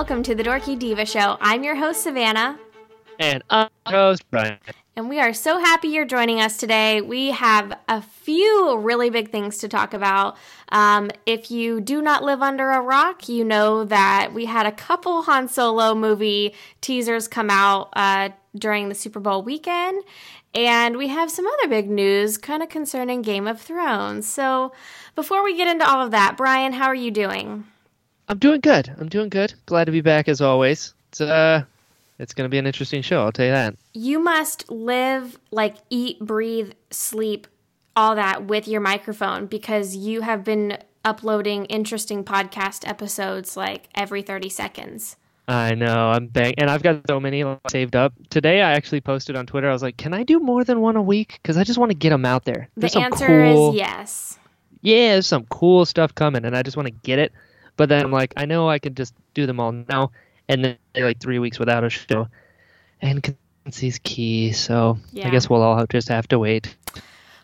welcome to the Dorky Diva Show. I'm your host, Savanna. And I'm your host, Brian. And we are so happy you're joining us today. We have a few really big things to talk about. Um, if you do not live under a rock, you know that we had a couple Han Solo movie teasers come out uh, during the Super Bowl weekend. And we have some other big news kind of concerning Game of Thrones. So before we get into all of that, Brian, how are you doing? I'm doing good. I'm doing good. Glad to be back as always. It's uh it's going to be an interesting show, I'll tell you that. You must live like eat, breathe, sleep, all that with your microphone because you have been uploading interesting podcast episodes like every 30 seconds. I know. I'm bang and I've got so many saved up. Today I actually posted on Twitter. I was like, "Can I do more than one a week cuz I just want to get them out there." There's the answer cool, is yes. Yeah, there's some cool stuff coming and I just want to get it. But then I'm like, I know I could just do them all now and then like three weeks without a show. And consistency's key, so yeah. I guess we'll all just have to wait.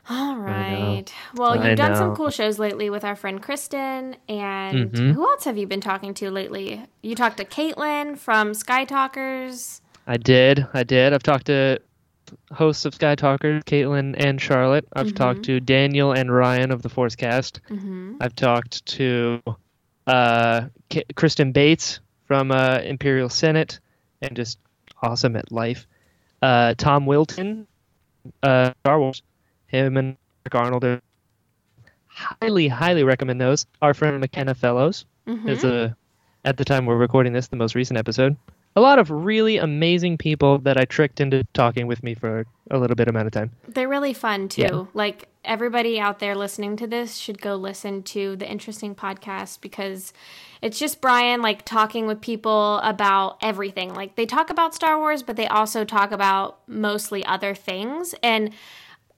All right. Well, you've I done know. some cool shows lately with our friend Kristen, and mm-hmm. who else have you been talking to lately? You talked to Caitlin from Sky Talkers. I did. I did. I've talked to hosts of Sky Talkers, Caitlin and Charlotte. I've mm-hmm. talked to Daniel and Ryan of the Forcecast. Mm-hmm. I've talked to uh, K- Kristen Bates from uh, Imperial Senate and just awesome at life. Uh, Tom Wilton, uh, Star Wars, him and Mark Arnold are highly, highly recommend those. Our friend McKenna Fellows mm-hmm. is a, at the time we're recording this, the most recent episode a lot of really amazing people that I tricked into talking with me for a little bit amount of time. They're really fun too. Yeah. Like everybody out there listening to this should go listen to the interesting podcast because it's just Brian like talking with people about everything. Like they talk about Star Wars, but they also talk about mostly other things and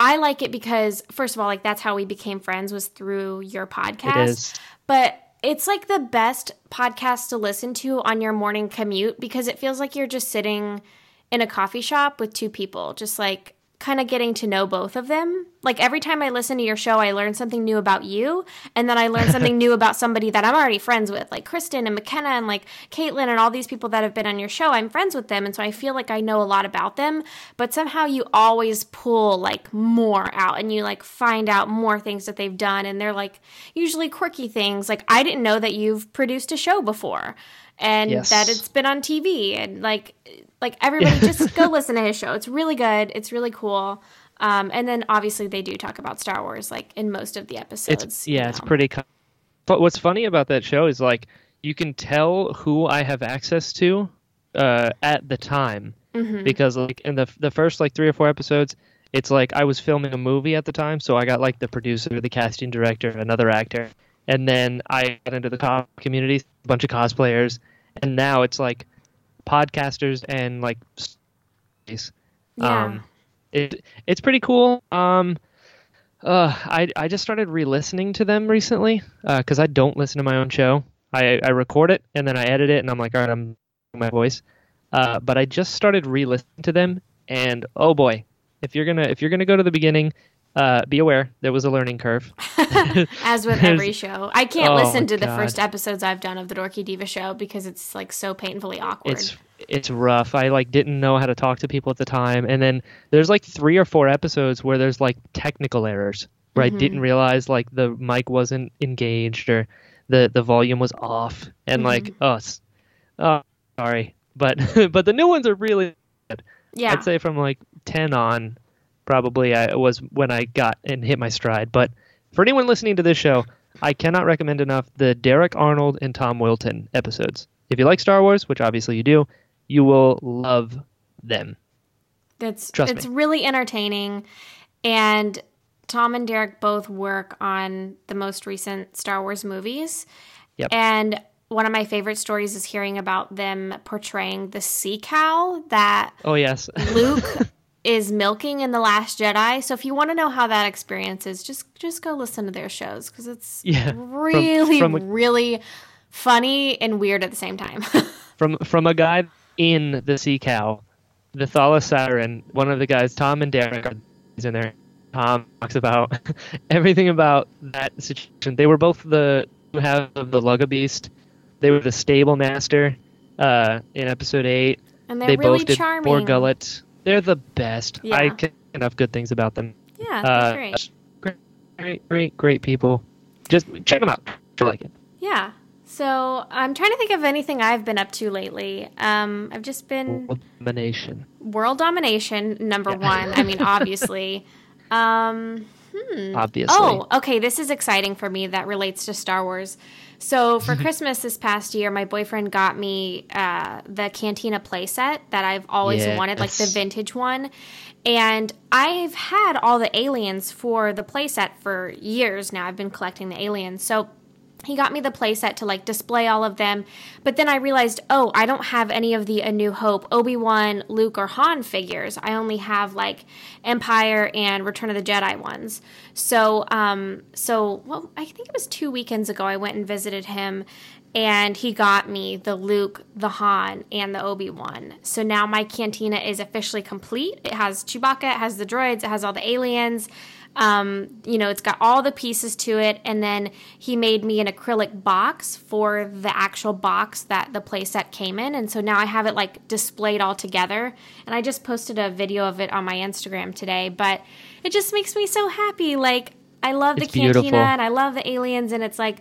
I like it because first of all, like that's how we became friends was through your podcast. But it's like the best podcast to listen to on your morning commute because it feels like you're just sitting in a coffee shop with two people, just like kind of getting to know both of them. Like every time I listen to your show, I learn something new about you, and then I learn something new about somebody that I'm already friends with, like Kristen and McKenna and like Caitlin and all these people that have been on your show. I'm friends with them, and so I feel like I know a lot about them. But somehow you always pull like more out, and you like find out more things that they've done, and they're like usually quirky things. Like I didn't know that you've produced a show before and yes. that it's been on TV and like like everybody just go listen to his show. It's really good. It's really cool. Um, and then obviously they do talk about Star Wars like in most of the episodes. It's, yeah, know. it's pretty. but what's funny about that show is like you can tell who I have access to uh, at the time mm-hmm. because like in the the first like three or four episodes, it's like I was filming a movie at the time, so I got like the producer, the casting director, another actor, and then I got into the cop community, a bunch of cosplayers, and now it's like podcasters and like yeah. um it it's pretty cool. Um uh i i just started re-listening to them recently uh because i don't listen to my own show. I i record it and then i edit it and i'm like all right i'm my voice. Uh but i just started re-listening to them and oh boy if you're gonna if you're gonna go to the beginning uh, be aware there was a learning curve. As with every show, I can't oh listen to the first episodes I've done of the Dorky Diva show because it's like so painfully awkward. It's it's rough. I like didn't know how to talk to people at the time, and then there's like three or four episodes where there's like technical errors where mm-hmm. I didn't realize like the mic wasn't engaged or the the volume was off, and mm-hmm. like oh, oh sorry, but but the new ones are really good. Yeah, I'd say from like ten on probably I was when I got and hit my stride. But for anyone listening to this show, I cannot recommend enough the Derek Arnold and Tom Wilton episodes. If you like Star Wars, which obviously you do, you will love them. That's Trust it's me. really entertaining and Tom and Derek both work on the most recent Star Wars movies. Yep. And one of my favorite stories is hearing about them portraying the sea cow that Oh yes. Luke is milking in the Last Jedi. So if you want to know how that experience is, just just go listen to their shows because it's yeah, really from, from really funny and weird at the same time. from from a guy in the Sea Cow, the Thala Siren, one of the guys, Tom and Derek are in there. Tom talks about everything about that situation. They were both the who have the Lugga Beast. They were the stable master uh, in episode eight. And they're they really both did charming. Bor Gullet. They're the best. Yeah. I can't enough good things about them. Yeah, Uh, great. great, great, great, great people. Just check them out. if you like it. Yeah. So I'm trying to think of anything I've been up to lately. Um, I've just been Domination. world domination number one. I mean, obviously. Um, Obviously. oh, okay. This is exciting for me. That relates to Star Wars. So for Christmas this past year, my boyfriend got me uh, the Cantina playset that I've always wanted, like the vintage one. And I've had all the aliens for the playset for years now. I've been collecting the aliens. So he got me the playset to like display all of them. But then I realized, oh, I don't have any of the A New Hope, Obi Wan, Luke, or Han figures. I only have like Empire and Return of the Jedi ones. So, um, so well, I think it was two weekends ago. I went and visited him, and he got me the Luke, the Han, and the Obi Wan. So now my cantina is officially complete. It has Chewbacca, it has the droids, it has all the aliens. Um, you know, it's got all the pieces to it, and then he made me an acrylic box for the actual box that the playset came in, and so now I have it like displayed all together. And I just posted a video of it on my Instagram today, but it just makes me so happy. Like I love the It's cantina beautiful. and I love the aliens, and it's like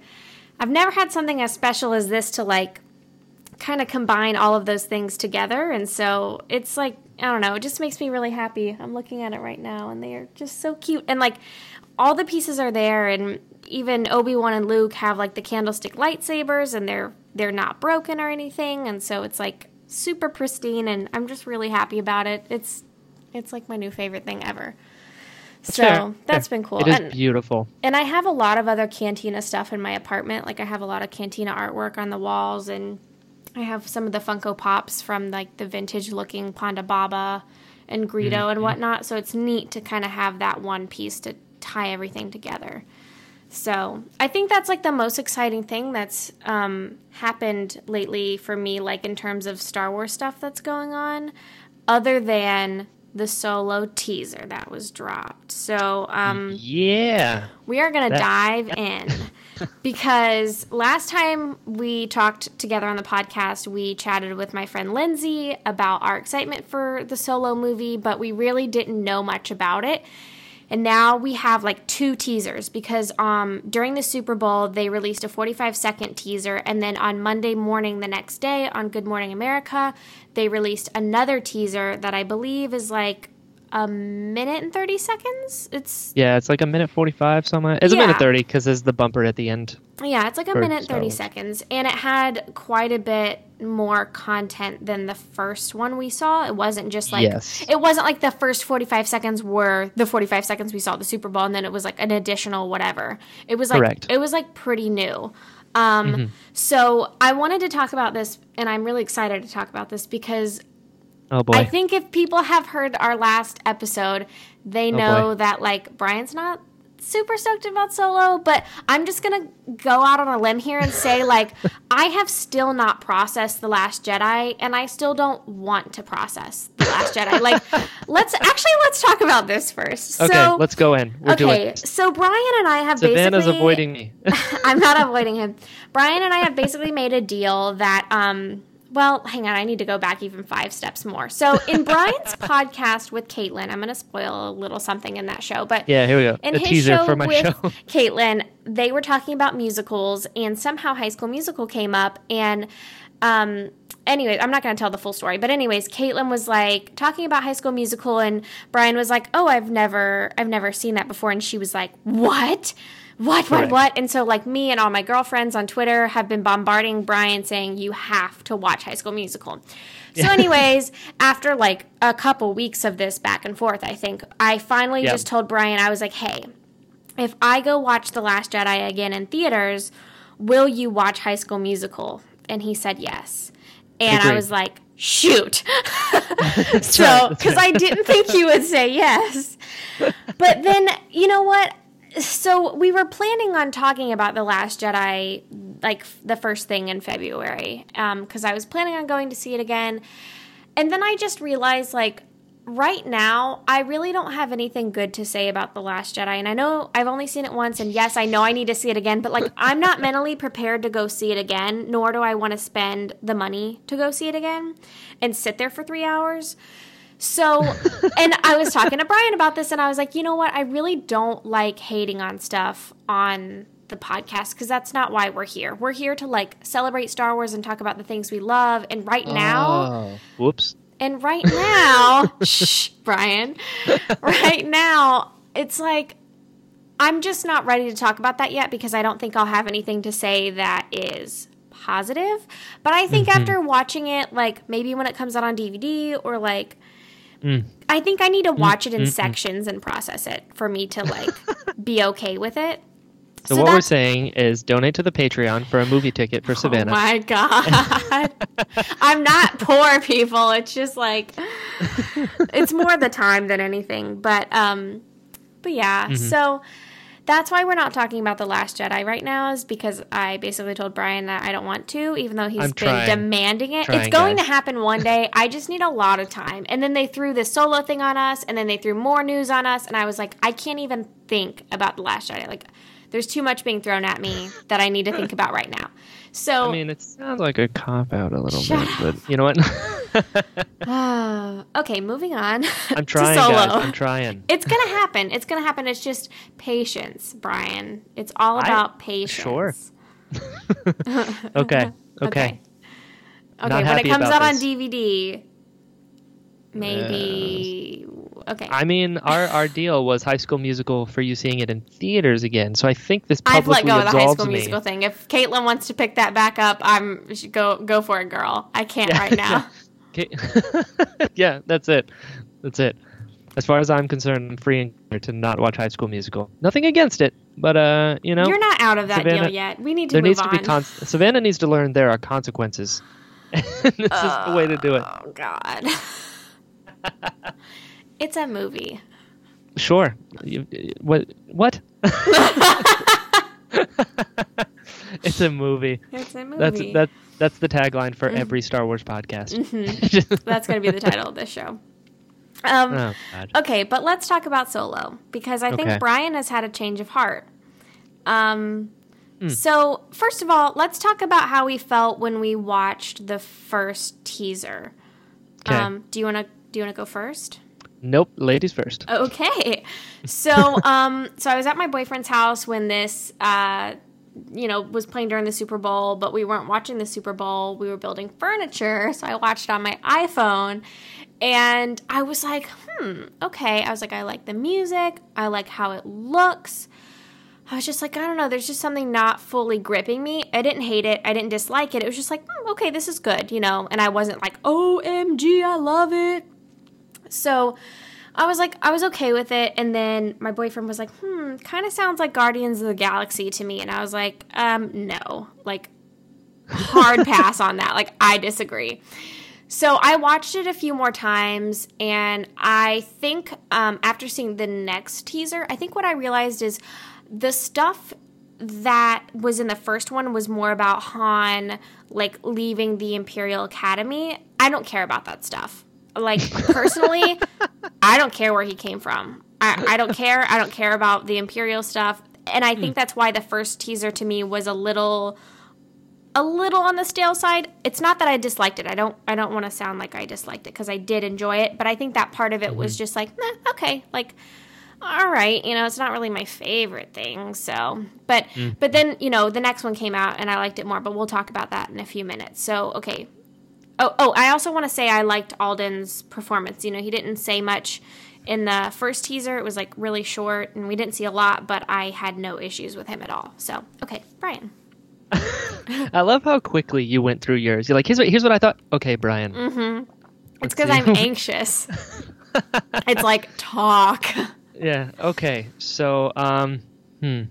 I've never had something as special as this to like kind of combine all of those things together. And so it's like, I don't know, it just makes me really happy. I'm looking at it right now and they are just so cute. And like all the pieces are there and even Obi-Wan and Luke have like the candlestick lightsabers and they're they're not broken or anything and so it's like super pristine and I'm just really happy about it. It's it's like my new favorite thing ever. So Fair, that's been cool. It is And- beautiful. and I have a lot of other cantina stuff in my apartment. Like I have a lot of cantina artwork on the walls, and I have some of the Funko Pops from like the vintage looking Ponda Baba and Greedo Mm-hmm. and whatnot. So it's neat to kind of have that one piece to tie everything together. So I think that's like the most exciting thing that's um, happened lately for me, like in terms of Star Wars stuff that's going on, other than the solo teaser that was dropped. So um, Yeah. we are going to That- dive in because last time we talked together on the podcast, we chatted with my friend Lindsay about our excitement for the solo movie, but we really didn't know much about it. And now we have like two teasers because um, during the Super Bowl, they released a 45 second teaser. And then on Monday morning, the next day on Good Morning America, they released another teaser that I believe is like a minute and 30 seconds. It's Yeah, it's like a minute 45 something. It's a minute 30 because there's the bumper at the end. Yeah, it's like a for minute 30 Wars. seconds. And it had quite a bit more content than the first one we saw. It wasn't just like, Yes. it wasn't like the first 45 seconds were the 45 seconds we saw the Super Bowl and then it was like an additional whatever. It was like, Correct. it was like pretty new. Um, So I wanted to talk about this and I'm really excited to talk about this because Oh boy. I think if people have heard our last episode, they Oh, know boy. that like Brian's not super stoked about solo, but I'm just gonna go out on a limb here and say like I have still not processed the Last Jedi, and I still don't want to process the Last Jedi. Like, let's actually let's talk about this first. okay, so, let's go in. We're okay, so Brian and I have Savanna's basically avoiding me. I'm not avoiding him. Brian and I have basically made a deal that, um, well, hang on, I need to go back even five steps more. So, in Brian's podcast with Caitlin, I'm going to spoil a little something in that show, but yeah, here we go. in a his teaser show for my with show. Caitlin, they were talking about musicals, and somehow High School Musical came up, and um, anyways, I'm not going to tell the full story, but anyways, Caitlin was like talking about High School Musical, and Brian was like, "Oh, I've never, I've never seen that before," and she was like, "What?" What, what, Correct. what? And so, like, me and all my girlfriends on Twitter have been bombarding Brian saying, You have to watch High School Musical. So, anyways, after like a couple weeks of this back and forth, I think I finally Yeah. just told Brian, I was like, Hey, if I go watch The Last Jedi again in theaters, will you watch High School Musical? And he said yes. And I was like, shoot. so, because right. I didn't think he would say yes. But then, you know what? So, we were planning on talking about The Last Jedi like the first thing in February um, because I was planning on going to see it again. And then I just realized, like, right now, I really don't have anything good to say about The Last Jedi. And I know I've only seen it once, and yes, I know I need to see it again, but like, I'm not mentally prepared to go see it again, nor do I want to spend the money to go see it again and sit there for three hours. So, and I was talking to Brian about this, and I was like, you know what? I really don't like hating on stuff on the podcast because that's not why we're here. We're here to like celebrate Star Wars and talk about the things we love. And right now, Oh, whoops. and right now, shh, Brian, right now, it's like I'm just not ready to talk about that yet because I don't think I'll have anything to say that is positive. But I think mm-hmm. after watching it, like maybe when it comes out on DVD or like, I think I need to watch it in sections and process it for me to like be okay with it. So, what we're saying is donate to the Patreon for a movie ticket for Savanna. Oh my god. I'm not poor people. It's just like it's more the time than anything. But um but yeah, Mm-hmm. so that's why we're not talking about The Last Jedi right now, is because I basically told Brian that I don't want to, even though he's I'm been trying. demanding it. Trying, it's going guys. to happen one day. I just need a lot of time. And then they threw this solo thing on us, and then they threw more news on us, and I was like, I can't even think about The Last Jedi. Like, there's too much being thrown at me that I need to think about right now. So I mean, it sounds like a cop out a little bit, but you know what? Ah, okay, moving on. I'm to trying, solo. guys. I'm trying. It's gonna happen. It's gonna happen. It's just patience, Brian. It's all I- about patience. sure. Okay. Okay. Okay. Okay, when it comes out on. DVD, maybe. Okay. I mean, our, our deal was High School Musical for you seeing it in theaters again. So I think this publicly I've let go of the High School me. Musical thing. If Caitlin wants to pick that back up, I'm go go for it, girl. I can't Yeah, right now. Okay. yeah, that's it. That's it. As far as I'm concerned, I'm free and clear to not watch High School Musical. Nothing against it, but uh, you know, You're not out of that Savanna, deal yet. We need to there move needs on. to be con- Savanna needs to learn there are consequences. this is the way to do it. oh God. It's a movie. Sure. What? What? it's a movie. It's a movie. That's that. That's the tagline for every Star Wars podcast. That's going to be the title of this show. Um, oh okay, but let's talk about Solo because I Okay. think Brian has had a change of heart. Um, Hmm. So, first of all, let's talk about how we felt when we watched the first teaser. 'Kay. Um, do you want to do you want to go first? Nope. Ladies first. Okay. So, um, so I was at my boyfriend's house when this, uh, you know, was playing during the Super Bowl, but we weren't watching the Super Bowl. We were building furniture, so I watched on my iPhone, and I was like, hmm, okay. I was like, I like the music. I like how it looks. I was just like, I don't know. There's just something not fully gripping me. I didn't hate it. I didn't dislike it. It was just like, hmm, okay, this is good, you know. And I wasn't like, OMG, I love it. So I was like, I was okay with it. And then my boyfriend was like, hmm, kind of sounds like Guardians of the Galaxy to me. And I was like, um, no. Like, hard pass on that. Like, I disagree. So I watched it a few more times, and I think um, after seeing the next teaser, I think what I realized is the stuff that was in the first one was more about Han like leaving the Imperial Academy. I don't care about that stuff. Like personally, I don't care where he came from. I, I don't care. I don't care about the Imperial stuff. And I think that's why the first teaser to me was a little a little on the stale side. It's not that I disliked it. I don't I don't want to sound like I disliked it because I did enjoy it, but I think that part of it was just like, eh, okay, like all right, you know, it's not really my favorite thing. So, but but then, you know, the next one came out and I liked it more, but we'll talk about that in a few minutes. So, okay. Oh, oh, I also want to say I liked Alden's performance. You know, he didn't say much in the first teaser. It was like really short and we didn't see a lot, but I had no issues with him at all. So, okay, Brian. I love how quickly you went through yours. You're like, here's what here's what I thought. Okay, Brian. Mm-hmm. It's because. I'm anxious. it's like talk. Yeah. Okay. So, um, hmm.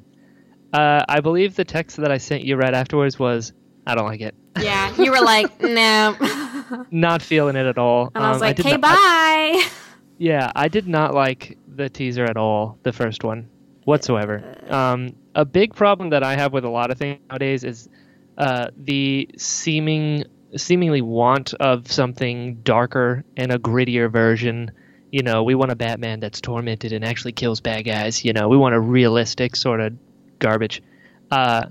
Uh, I believe the text that I sent you right afterwards was, "I don't like it. Yeah, you were like, no. Not feeling it at all." And I was Um, like, okay, not- I- bye. yeah, I did not like the teaser at all. The first one, whatsoever. Um, a big problem that I have with a lot of things nowadays is uh, the seeming seemingly want of something darker and a grittier version. You know, we want a Batman that's tormented and actually kills bad guys. You know, we want a realistic sort of garbage. Uh,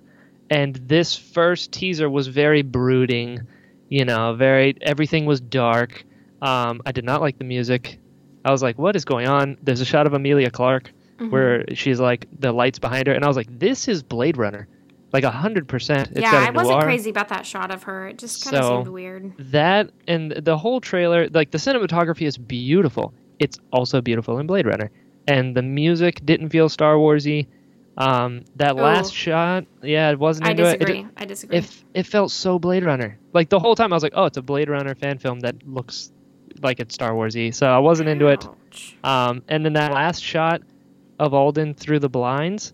and this first teaser was very brooding. You know, very everything was dark. Um, I did not like the music. I was like, "What is going on?" There's a shot of Emilia Clarke Mm-hmm. where she's like the lights behind her, and I was like, "This is Blade Runner." Like a hundred percent. It's yeah, I wasn't crazy about that shot of her. It just kind of So- seemed weird. that and the whole trailer like the cinematography is beautiful it's also beautiful in blade runner and the music didn't feel star warsy um that last shot yeah it wasn't I into it. disagree. it I disagree. it, it felt so blade runner like the whole time i was like oh it's a blade runner fan film that looks like it's star warsy so i wasn't into it um and then that last shot of alden through the blinds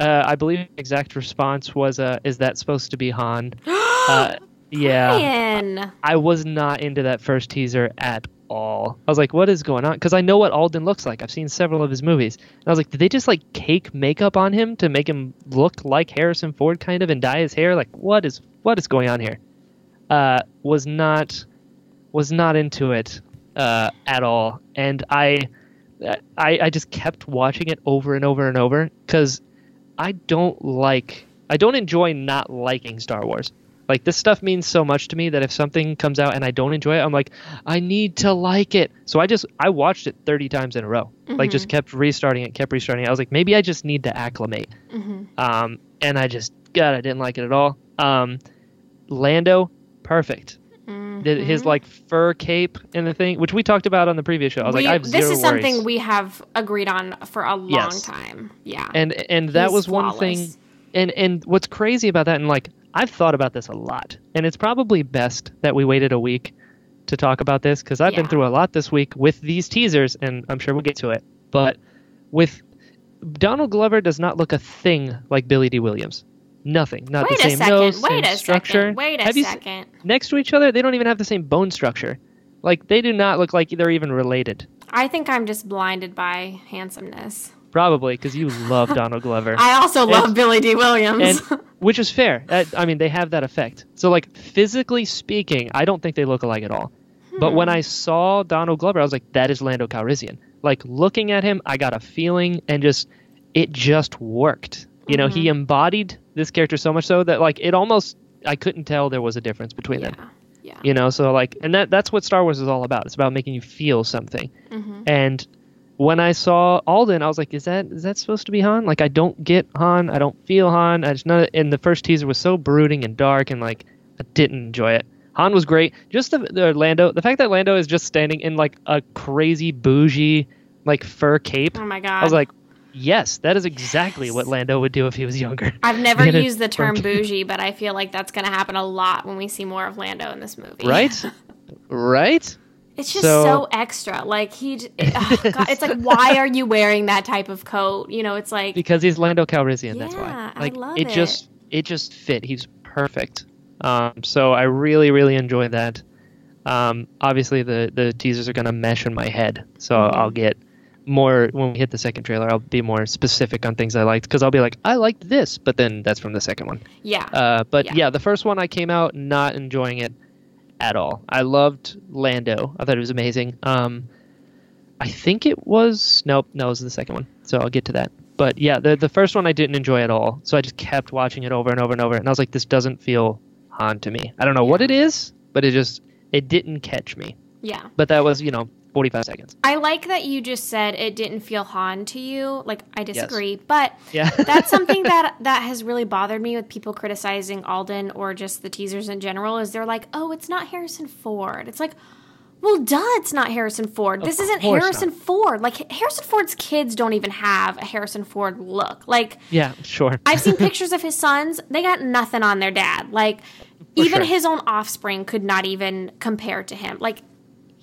uh, I believe the exact response was, uh, "Is that supposed to be Han?" uh, yeah, Brian. I was not into that first teaser at all. I was like, what is going on? Because I know what Alden looks like. I've seen several of his movies. And I was like, did they just like cake makeup on him to make him look like Harrison Ford kind of and dye his hair? Like what is what is going on here? Uh was not was not into it uh at all. And I I I just kept watching it over and over and over cuz I don't like I don't enjoy not liking Star Wars. Like this stuff means so much to me that if something comes out and I don't enjoy it, I'm like, I need to like it. So I just I watched it 30 times in a row. Like just kept restarting it, kept restarting it. I was like, maybe I just need to acclimate. Um, and I just God, I didn't like it at all. Um, Lando, perfect. The, his like fur cape and the thing, which we talked about on the previous show. I was We- like, I have this is something worries. we have agreed on for a long Yes. time. Yeah. and and that He's was one thing and and what's crazy about that and like i've thought about this a lot and it's probably best that we waited a week to talk about this because i've been through a lot this week with these teasers and i'm sure we'll get to it but with donald glover does not look a thing like Billy Dee Williams nothing not Wait the same second. nose Wait same a structure second. Wait a Have s- second. next to each other they don't even have the same bone structure like they do not look like they're even related I think I'm just blinded by handsomeness. Probably because you love donald glover I also love Billy Dee Williams. and which is fair. I, I mean, they have that effect. So, like physically speaking, I don't think they look alike at all. But when hmm. I saw Donald Glover, I was like, "That is Lando Calrissian." Like looking at him, I got a feeling, and just it just worked. You know, he mm-hmm. embodied this character so much so that like it almost I couldn't tell there was a difference between them. yeah. Yeah. You know, so like, and that that's what Star Wars is all about. It's about making you feel something. Mm-hmm. And when I saw Alden, I was like, "Is that is that supposed to be Han?" Like, I don't get Han. I don't feel Han. I just know. And the first teaser was so brooding and dark, and like, I didn't enjoy it. Han was great. Just the, the Lando, the fact that Lando is just standing in like a crazy bougie like fur cape. Oh my god. I was like, yes, that is exactly what Lando would do if he was younger. I've never used the term bougie, but I feel like that's going to happen a lot when we see more of Lando in this movie. Right? right? It's just So- so, extra. Like he, oh, God, it's like why are you wearing that type of coat? You know, it's like because he's Lando Calrissian. that's Yeah, why. I love it, it. just it just fit. He's perfect. Um, so I really really enjoyed that. Um, obviously the the teasers are gonna mesh in my head, so Mm-hmm. I'll get more when we hit the second trailer. I'll be more specific on things I liked because I'll be like I liked this, but then that's from the second one. yeah. Uh, but Yeah. yeah. the first one I came out not enjoying it at all. I loved Lando. I thought it was amazing. Um, I think it was nope, no, it was the second one. So I'll get to that. But yeah, the the first one I didn't enjoy at all. So I just kept watching it over and over and over, and I was like, this doesn't feel Han to me. I don't know what it is, but it just it didn't catch me. yeah. But that was you know 45 seconds. I like that you just said it didn't feel Han to you. Like I disagree, but Yeah. that's something that that has really bothered me with people criticizing Alden or just the teasers in general. Is they're like, oh, it's not Harrison Ford. It's like. Well, duh, it's not Harrison Ford. This isn't Harrison not. Ford. Like Harrison Ford's kids don't even have a Harrison Ford look. Like yeah, sure. I've seen pictures of his sons. They got nothing on their dad. Like even sure. his own offspring could not even compare to him. Like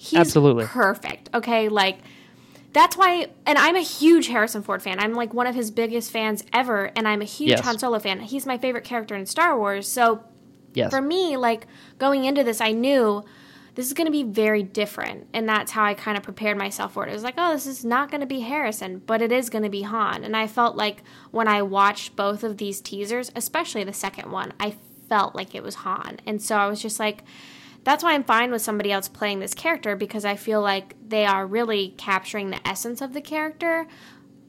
he's Absolutely. perfect. Okay, like that's why and I'm a huge Harrison Ford fan. I'm like one of his biggest fans ever and I'm a huge Yes. Han Solo fan. He's my favorite character in Star Wars. So Yes. for me, like going into this, I knew this is going to be very different. And that's how I kind of prepared myself for it. It was like, oh, this is not going to be Harrison, but it is going to be Han. And I felt like when I watched both of these teasers, especially the second one, I felt like it was Han. And so I was just like, that's why I'm fine with somebody else playing this character because I feel like they are really capturing the essence of the character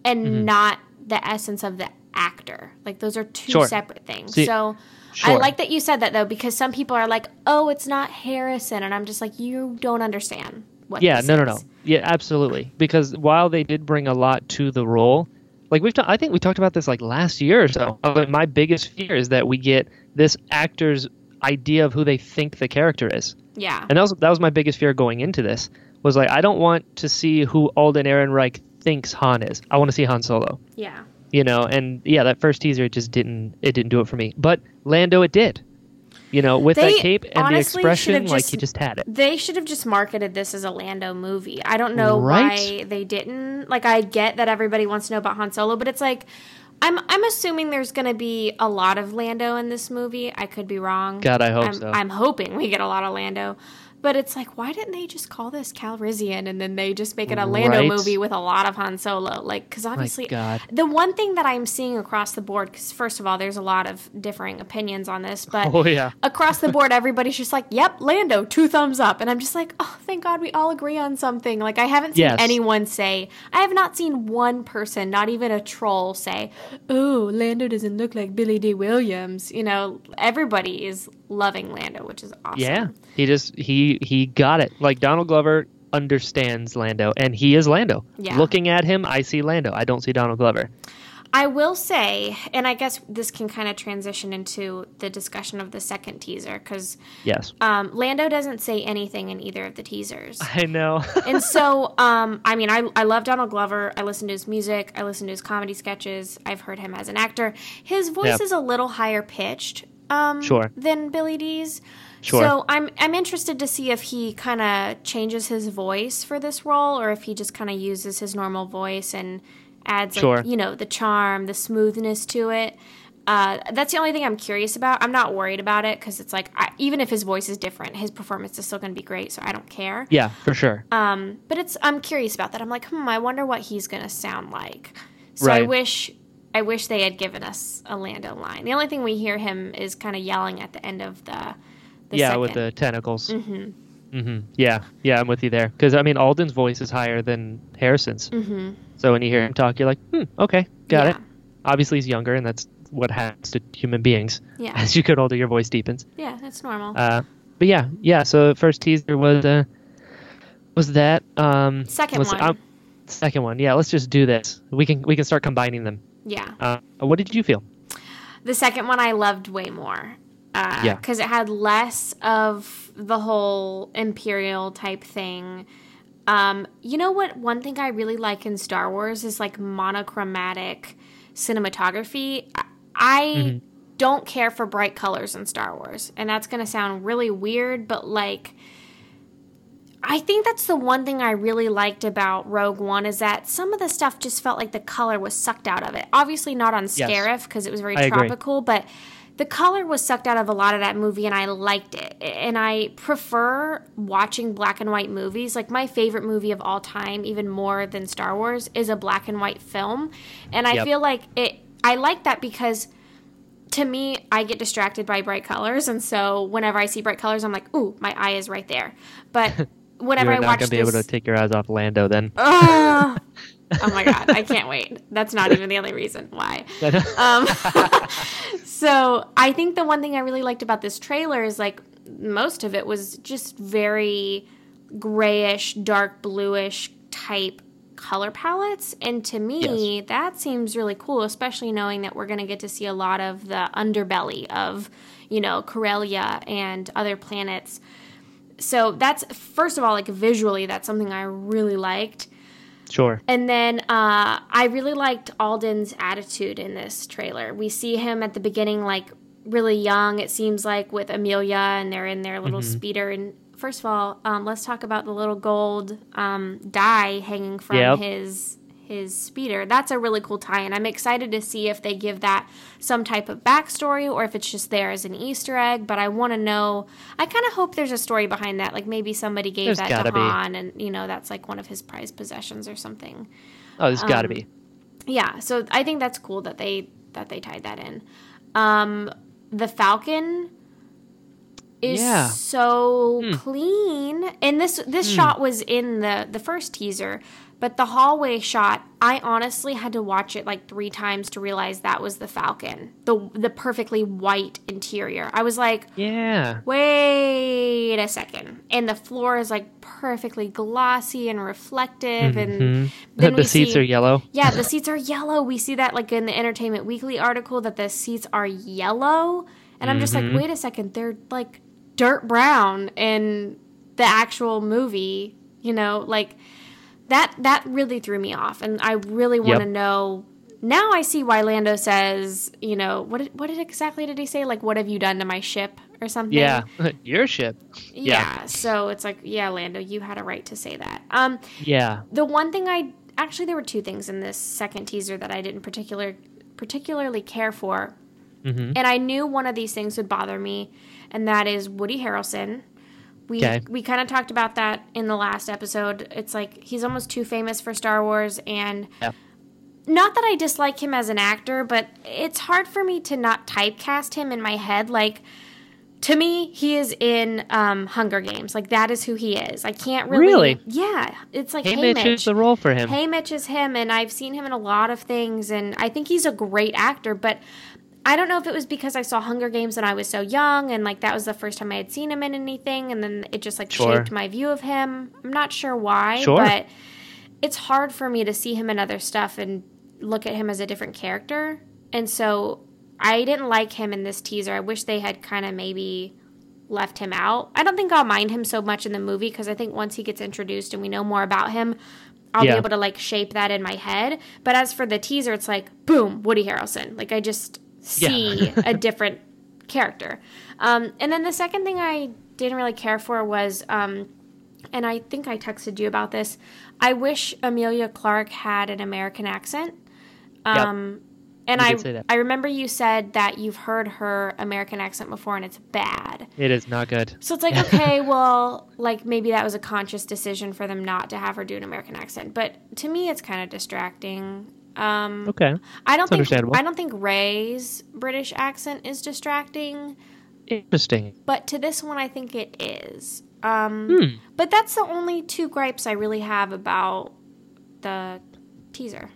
and mm-hmm. not the essence of the actor. Like those are two sure. separate things. See, so sure. I like that you said that though because some people are like, "Oh, it's not Harrison." And I'm just like, "You don't understand what Yeah, no, no, no. Yeah, absolutely. Because while they did bring a lot to the role, like we've ta- I think we talked about this like last year or so. But My biggest fear is that we get this actor's idea of who they think the character is. Yeah. And that was that was my biggest fear going into this. Was like I don't want to see who Alden Ehrenreich thinks Han is. I want to see Han Solo. Yeah. You know, and yeah, that first teaser it just didn't it didn't do it for me. But Lando it did. You know, with they that cape and the expression, like he just had it. They should have just marketed this as a Lando movie. I don't know right? why they didn't. Like, I get that everybody wants to know about Han Solo, but it's like, I'm I'm assuming there's going to be a lot of Lando in this movie. I could be wrong. God, I hope I'm, so. I'm hoping we get a lot of Lando. But it's like, why didn't they just call this Calrissian and then they just make it a Lando right? movie with a lot of Han Solo? Like, because obviously, the one thing that I'm seeing across the board, because first of all, there's a lot of differing opinions on this, but oh, yeah. across the board, everybody's just like, yep, Lando, two thumbs up. And I'm just like, oh, thank God we all agree on something. Like, I haven't seen yes. anyone say, I have not seen one person, not even a troll, say, oh, Lando doesn't look like Billy Dee Williams. You know, everybody is loving Lando, which is awesome. Yeah, he just he he got it. Like Donald Glover understands Lando, and he is Lando. Yeah. Looking at him, I see Lando. I don't see Donald Glover. I will say, and I guess this can kind of transition into the discussion of the second teaser because yes, um, Lando doesn't say anything in either of the teasers. I know, and so um, I mean, I I love Donald Glover. I listen to his music. I listen to his comedy sketches. I've heard him as an actor. His voice yep. is a little higher pitched, um, sure. than Billy Dee's. Sure. So I'm I'm interested to see if he kind of changes his voice for this role, or if he just kind of uses his normal voice and adds, sure. like, you know, the charm, the smoothness to it. Uh, that's the only thing I'm curious about. I'm not worried about it because it's like I, even if his voice is different, his performance is still going to be great. So I don't care. Yeah, for sure. Um, but it's I'm curious about that. I'm like, hmm, I wonder what he's going to sound like. So right. I wish I wish they had given us a Lando line. The only thing we hear him is kind of yelling at the end of the. the yeah, second. with the tentacles. Mm-hmm. Mm-hmm. Yeah, yeah, I'm with you there. Because I mean, Alden's voice is higher than Harrison's. Mm-hmm. So when you hear him talk, you're like, hmm, okay, got yeah. it. Obviously, he's younger, and that's what happens to human beings. Yeah. As you get older, your voice deepens. Yeah, that's normal. Uh, but yeah, yeah. So first teaser was uh, was that um, second was, one. Um, second one. Yeah, let's just do this. We can we can start combining them. Yeah. Uh, what did you feel? The second one I loved way more. Uh, yeah. Because it had less of the whole imperial type thing. Um, you know what? One thing I really like in Star Wars is like monochromatic cinematography. I mm-hmm. don't care for bright colors in Star Wars, and that's going to sound really weird, but like I think that's the one thing I really liked about Rogue One is that some of the stuff just felt like the color was sucked out of it. Obviously, not on Scarif because yes. it was very I tropical, agree. but the color was sucked out of a lot of that movie and I liked it. And I prefer watching black and white movies. Like my favorite movie of all time, even more than Star Wars, is a black and white film. And I yep. feel like it I like that because to me, I get distracted by bright colors, and so whenever I see bright colors, I'm like, "Ooh, my eye is right there." But whenever You're I watch not gonna be able to take your eyes off Lando then. Uh, oh my god, I can't wait. That's not even the only reason why. um, so I think the one thing I really liked about this trailer is like most of it was just very grayish, dark bluish type color palettes and to me yes. that seems really cool especially knowing that we're going to get to see a lot of the underbelly of you know Corellia and other planets so that's first of all like visually that's something i really liked sure and then uh, i really liked alden's attitude in this trailer we see him at the beginning like really young it seems like with Emilia and they're in their little mm-hmm. speeder and first of all um, let's talk about the little gold um, die hanging from yep. his his speeder. That's a really cool tie in. I'm excited to see if they give that some type of backstory or if it's just there as an Easter egg. But I want to know. I kind of hope there's a story behind that. Like maybe somebody gave there's that to. Han, and you know that's like one of his prized possessions or something. Oh, there's um, got to be. Yeah, so I think that's cool that they that they tied that in. Um, the Falcon. is Yeah. so Hmm. clean. And this this shot was in the the first teaser, but the hallway shot, I honestly had to watch it like 3 times to realize that was the Falcon. The the perfectly white interior. I was like, Yeah. wait a second. And the floor is like perfectly glossy and reflective and Mhm. then the seats see- are yellow. yeah, the seats are yellow. We see that like in the Entertainment Weekly article that the seats are yellow. And I'm just like, Mhm. wait a second, they're like dirt brown in the actual movie, you know, like that that really threw me off and I really want to Yep. know now I see why Lando says, you know, what did, what did exactly did he say? Like, what have you done to my ship or something? Yeah. Your ship. Yeah. So it's like, yeah, Lando, you had a right to say that. Um, Yeah. the one thing I actually there were two things in this second teaser that I didn't particular particularly care for, hmm and I knew one of these things would bother me, and that is Woody Harrelson. We Okay. we kind of talked about that in the last episode. It's like he's almost too famous for Star Wars, and Yeah. not that I dislike him as an actor, but it's hard for me to not typecast him in my head. Like to me, he is in um, Hunger Games. Like that is who he is. I can't really. Really? Yeah, it's like Hey, hey, Mitch Mitch. is the role for him. Hey Mitch is him, and I've seen him in a lot of things, and I think he's a great actor. But I don't know if it was because I saw Hunger Games when I was so young, and like that was the first time I had seen him in anything, and then it just like Sure. shaped my view of him. I'm not sure why, Sure. but it's hard for me to see him in other stuff and look at him as a different character. And so I didn't like him in this teaser. I wish they had kind of maybe left him out. I don't think I'll mind him so much in the movie because I think once he gets introduced and we know more about him, I'll Yeah. be able to like shape that in my head. But as for the teaser, it's like boom, Woody Harrelson. Like I just see Yeah. a different character. Um, and then the second thing I didn't really care for was, um, and I think I texted you about this. I wish Emilia Clarke had an American accent. Um, And I, did say that. I remember you said that you've heard her American accent before and it's bad. It is not good. So it's like, okay, well, like maybe that was a conscious decision for them not to have her do an American accent. But to me, it's kind of distracting. Um, Okay. I don't It's think. I don't think Rey's British accent is distracting, Interesting. but to this one, I think it is. Um, Hmm. But that's the only two gripes I really have about the teaser.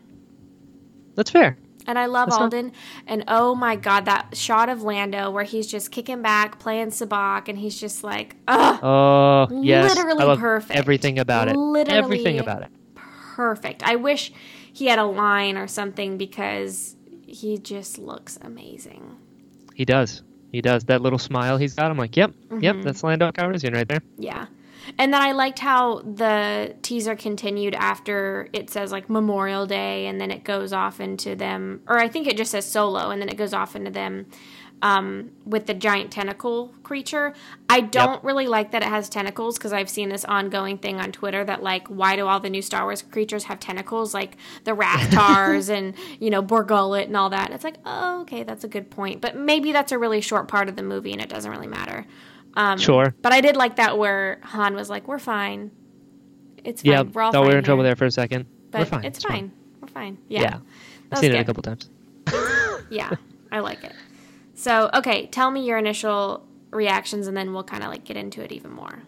That's fair. And I love That's not- Alden. And oh my god, that shot of Lando where he's just kicking back, playing sabacc, and he's just like, ugh, Oh, yes. Literally perfect. everything about it. Literally Everything about it. perfect. I wish he had a line or something because he just looks amazing. He does. He does. That little smile he's got. I'm like, yep, Mm-hmm. yep, that's Lando Calrissian right there. Yeah. And then I liked how the teaser continued after it says like Memorial Day and then it goes off into them or I think it just says solo and then it goes off into them um, with the giant tentacle creature. I don't really like that it has tentacles because I've seen this ongoing thing on Twitter that like why do all the new Star Wars creatures have tentacles like the rathtars and you know Bor Gullet and all that. It's like oh okay that's a good point, but maybe that's a really short part of the movie and it doesn't really matter. Um, Sure. But I did like that where Han was like, "We're fine. It's fine. Yeah, We're all thought fine we were in trouble there for a second. But we're fine. It's, fine. We're fine. Yeah. Yeah. I've seen it a couple times. Yeah, I like it. So, okay, tell me your initial reactions, and then we'll kind of like get into it even more.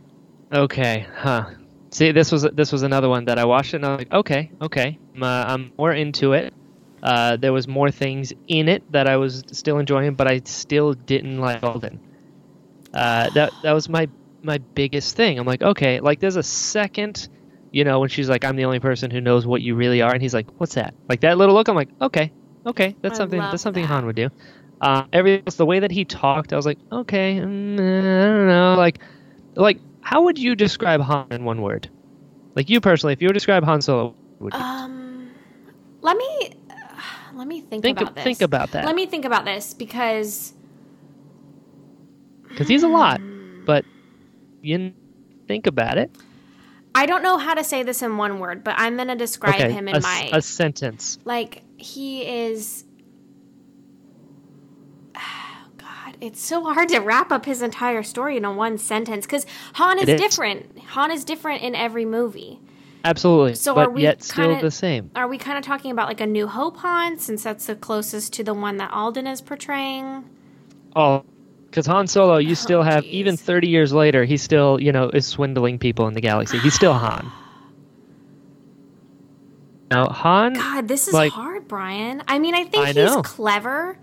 Okay, huh. See, this was this was another one that I watched and I was like, okay, okay, I'm, uh, I'm more into it. Uh, there was more things in it that I was still enjoying, but I still didn't like Alden. Uh, that that was my my biggest thing. I'm like, okay, like there's a second, you know, when she's like, I'm the only person who knows what you really are, and he's like, what's that? Like that little look. I'm like, okay, okay, that's I something that's something that. Han would do. Uh, everything else, the way that he talked, I was like, okay, mm, I don't know, like, like how would you describe Han in one word? Like you personally, if you were to describe Han Solo, would you Um, let me let me think, think about this. think about that? Let me think about this because because he's a lot, but you think about it. I don't know how to say this in one word, but I'm gonna describe okay, him in s- my a sentence. like he is god it's so hard to wrap up his entire story in a one sentence because han is, is. different han is different in every movie Absolutely, So but are we yet still kinda- the same. are we kind of talking about like a new hope han since that's the closest to the one that alden is portraying Oh, Because Han Solo, you oh, still have geez. even 30 years later, he still you know is swindling people in the galaxy. He's still Han. Now Han, God, this is like- hard, Brian. I mean, I think I he's clever,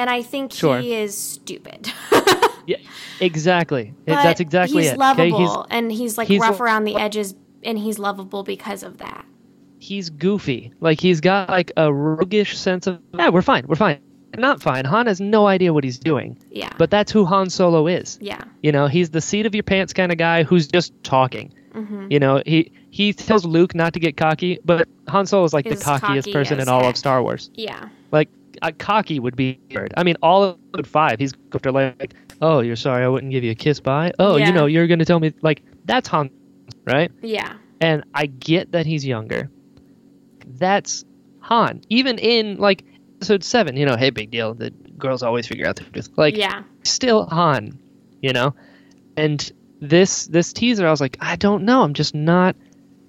and I think Sure. he is stupid. yeah, exactly. But That's exactly he's it. okay? lovable, and he's like he's rough lo- around the edges, and he's lovable because of that. he's goofy. Like he's got like a roguish sense of yeah, we're fine, we're fine. Not fine. Han has no idea what he's doing. Yeah. But that's who Han Solo is. yeah. You know, he's the seat of your pants kind of guy who's just talking. Mm-hmm. You know, he he tells Luke not to get cocky, but Han Solo is like Is the cockiest cocky person in all heck. of Star Wars. Yeah. Like uh, cocky would be weird. I mean, all of Episode five, he's after like, oh, you're sorry, I wouldn't give you a kiss. Bye. Oh, Yeah. you know, you're gonna tell me like that's Han, right? Yeah. And I get that he's younger. That's Han. Even in like episode seven, you know, hey, big deal. The girls always figure out the truth. Like, yeah. still Han, you know. And this this teaser, I was like, I don't know. I'm just not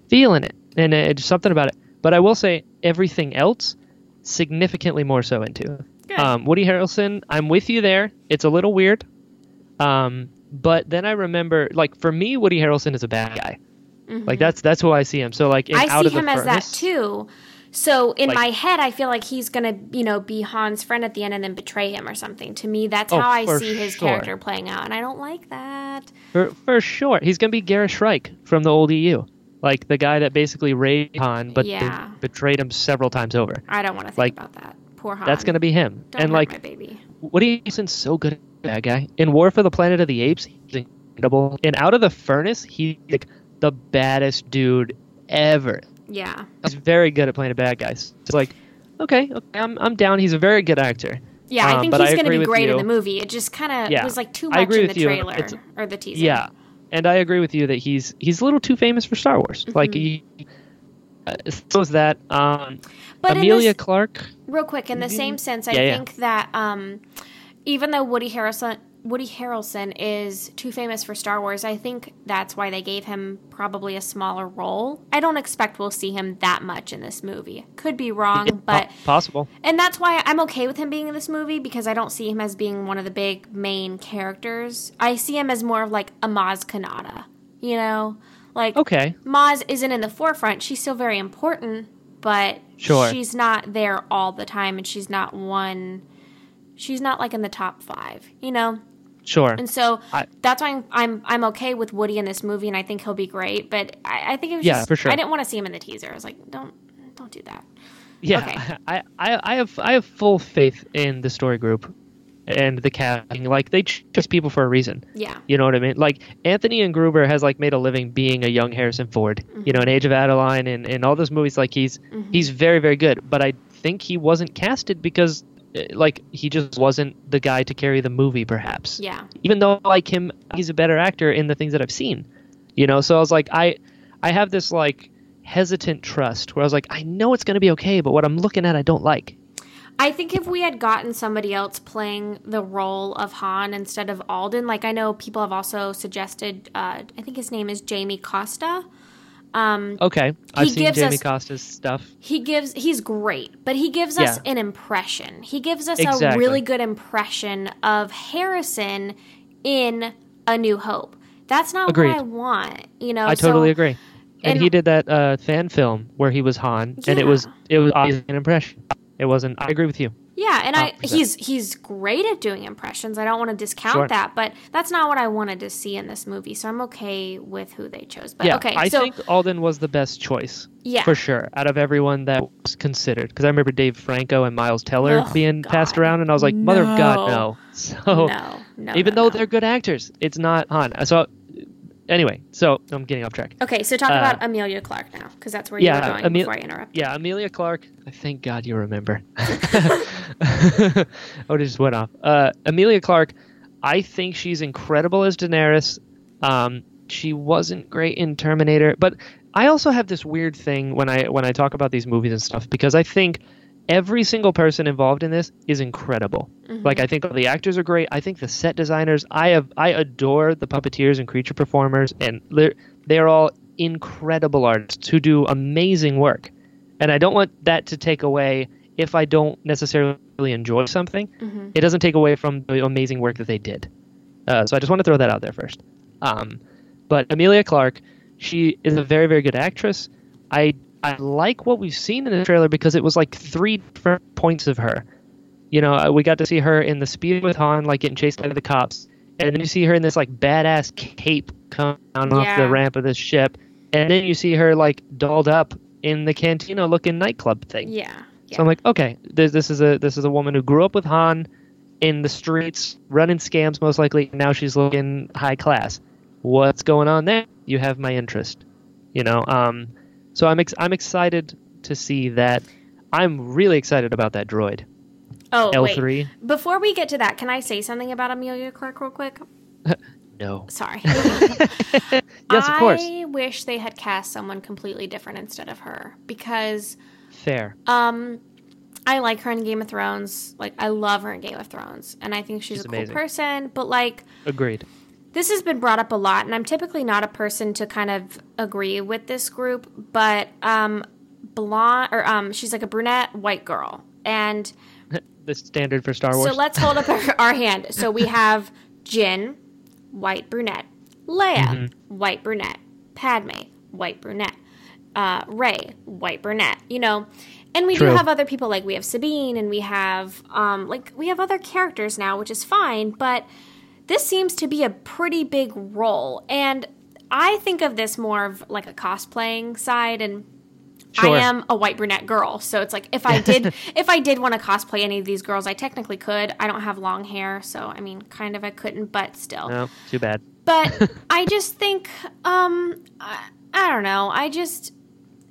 feeling it, and it's something about it. But I will say, everything else, significantly more so into. Um, Woody Harrelson, I'm with you there. It's a little weird. Um, but then I remember, like for me, Woody Harrelson is a bad guy. Like that's that's who I see him. So like in Mm-hmm. I Out see of the him as that too. So in Like- my head, I feel like he's gonna, you know, be Han's friend at the end and then betray him or something. To me, that's Oh, how I see his sure. character playing out, and I don't like that. For for sure, he's gonna be Garris Shrike from the old EU, like the guy that basically raised Han, but Yeah. betrayed him several times over. I don't want to think Like, about that. Poor Han. That's gonna be him. Don't and like my baby. Woody Harrelson's so good at that guy. In War for the Planet of the Apes, he's incredible. And Out of the Furnace, he's like the baddest dude ever. Yeah. He's very good at playing a bad guy. So It's like, okay, okay, I'm I'm down. He's a very good actor. Yeah, I Um, think he's going to be great in the movie. It just kind of Yeah, was like too much in the you. trailer or the teaser. Yeah, and I agree with you that he's he's a little too famous for Star Wars. Like he, uh, so is that. Um, But Emilia this- Clarke. Real quick, in the same sense, I Mm-hmm. Yeah, yeah. think that um, even though Woody Harrelson Woody Harrelson is too famous for Star Wars, I think that's why they gave him probably a smaller role. I don't expect we'll see him that much in this movie. Could be wrong, but Po- possible. and that's why I'm okay with him being in this movie because I don't see him as being one of the big main characters. I see him as more of like a Maz Kanata, you know, like Okay. Maz isn't in the forefront. She's still very important, but Sure. she's not there all the time, and she's not one. She's not like in the top five, you know. Sure. And so I- that's why I'm, I'm I'm okay with Woody in this movie, and I think he'll be great. But I, I think it was Yeah, just, for sure. I didn't want to see him in the teaser. I was like, don't don't do that. Yeah, Okay. I, I, I have I have full faith in the story group and the casting. Like they choose people for a reason. Yeah, You know what I mean? Like Anthony Ingruber has like made a living being a young Harrison Ford. You mm-hmm. know, in Age of Adaline and, and all those movies. Like he's mm-hmm. he's very very good. But I think he wasn't casted because like he just wasn't the guy to carry the movie. Perhaps. yeah, Even though like him, he's a better actor in the things that I've seen. You know, so I was like I I have this like hesitant trust where I was like I know it's going to be okay, but what I'm looking at I don't like. I think if we had gotten somebody else playing the role of Han instead of Alden, like I know people have also suggested, uh, I think his name is Jamie Costa. Okay, I've seen Jamie us- Costa's stuff. He gives, he's great, but he gives us an impression. He gives us a really good impression of Harrison in A New Hope. That's not Agreed. what I want, you know. I totally so- agree. And, and- he did that uh, fan film where he was Han, and it was it was obviously an impression. It wasn't. I agree with you. Yeah, and I 100%. he's he's great at doing impressions. I don't want to discount Sure. that, but that's not what I wanted to see in this movie. So I'm okay with who they chose. But yeah, okay, I so think Alden was the best choice yeah, for sure out of everyone that was considered. Because I remember Dave Franco and Miles Teller Ugh, being passed around, and I was like, "Mother of God, No. no!" So no, no, even no, though they're good actors, it's not Han. So anyway, so I'm getting off track. okay, so talk uh, about Emilia Clarke now, because that's where you yeah, were going Ame- before I interrupt. Yeah, Emilia Clarke. I thank God you remember. oh, it just went off. Uh, Emilia Clarke. I think she's incredible as Daenerys. Um, she wasn't great in Terminator, but I also have this weird thing when I when I talk about these movies and stuff because I think every single person involved in this is incredible. Like I think all the actors are great. I think the set designers. I have I adore the puppeteers and creature performers, and they're they're all incredible artists who do amazing work. And I don't want that to take away if I don't necessarily enjoy something, mm-hmm. it doesn't take away from the amazing work that they did. Uh, so I just want to throw that out there first. Um, but Emilia Clarke, she is a very very good actress. I I like what we've seen in the trailer because it was like three different points of her. You know, uh, we got to see her in the speed with Han, like getting chased by the cops, and then you see her in this like badass cape coming down yeah. off the ramp of this ship, and then you see her like dolled up in the cantina looking nightclub thing. Yeah. yeah. So I'm like, okay, this, this is a this is a woman who grew up with Han in the streets, running scams most likely. Now she's looking high class. What's going on there? You have my interest. You know, um, so I'm ex- I'm excited to see that. I'm really excited about that droid. Oh, L3. Wait. Before we get to that, can I say something about Emilia Clarke real quick? no. Sorry. yes, of course. I wish they had cast someone completely different instead of her because fair. Um I like her in Game of Thrones. Like I love her in Game of Thrones and I think she's, she's a amazing. cool person, but like Agreed. This has been brought up a lot and I'm typically not a person to kind of agree with this group, but um blonde or um she's like a brunette white girl and the standard for Star Wars. So let's hold up our, our hand. So we have Jyn, white brunette. Leia, mm-hmm. white brunette. Padme, white brunette. Uh, Rey, white brunette. You know, and we True. do have other people like we have Sabine and we have um, like we have other characters now, which is fine. But this seems to be a pretty big role, and I think of this more of like a cosplaying side and Sure. I am a white brunette girl, so it's like if I did if I did want to cosplay any of these girls, I technically could. I don't have long hair, so I mean, kind of I couldn't, but still. No, too bad. But I just think um I, I don't know. I just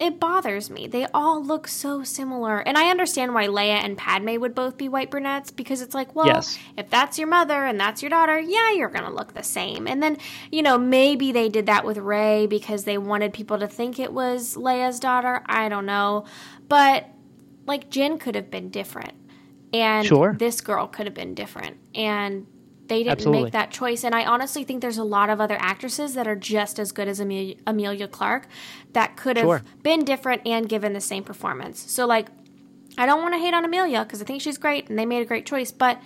it bothers me. They all look so similar. And I understand why Leia and Padme would both be white brunettes because it's like, well, yes. if that's your mother and that's your daughter, yeah, you're going to look the same. And then, you know, maybe they did that with Rey because they wanted people to think it was Leia's daughter. I don't know. But like Jyn could have been different. And sure. this girl could have been different. And they didn't Absolutely. make that choice. And I honestly think there's a lot of other actresses that are just as good as Amelia, Emilia Clarke that could have sure. been different and given the same performance. So, like, I don't want to hate on Emilia because I think she's great and they made a great choice. But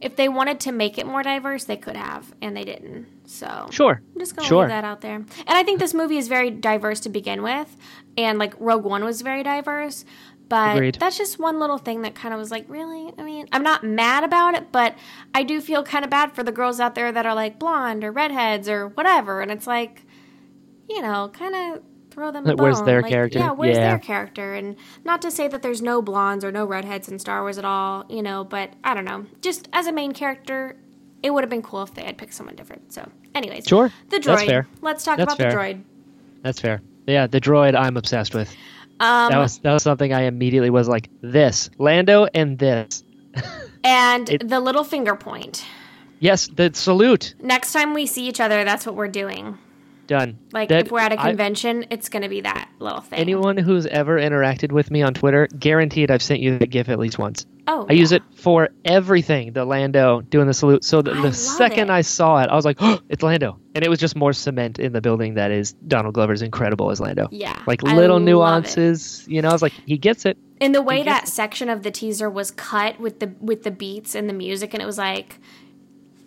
if they wanted to make it more diverse, they could have, and they didn't. So sure, I'm just gonna sure. leave that out there. And I think this movie is very diverse to begin with, and like Rogue One was very diverse. But Agreed. that's just one little thing that kind of was like, really? I mean, I'm not mad about it, but I do feel kind of bad for the girls out there that are like blonde or redheads or whatever. And it's like, you know, kind of throw them a Where's bone. their like, character? Yeah, where's yeah. their character? And not to say that there's no blondes or no redheads in Star Wars at all, you know, but I don't know. Just as a main character, it would have been cool if they had picked someone different. So, anyways, sure, the droid. That's fair. Let's talk That's about fair. the droid. That's fair. Yeah, the droid I'm obsessed with. Um, that was that was something I immediately was like this Lando and this. and it, the little finger point. Yes, the salute. Next time we see each other, that's what we're doing. Done. Like that, if we're at a convention, I, it's going to be that little thing. Anyone who's ever interacted with me on Twitter, guaranteed I've sent you the GIF at least once. Oh, I yeah. use it for everything. The Lando doing the salute. So the, the second it. I saw it, I was like, "Oh, it's Lando!" And it was just more cement in the building that is Donald Glover's incredible as Lando. Yeah, like little nuances. You know, I was like, he gets it. In the way that it. section of the teaser was cut with the with the beats and the music, and it was like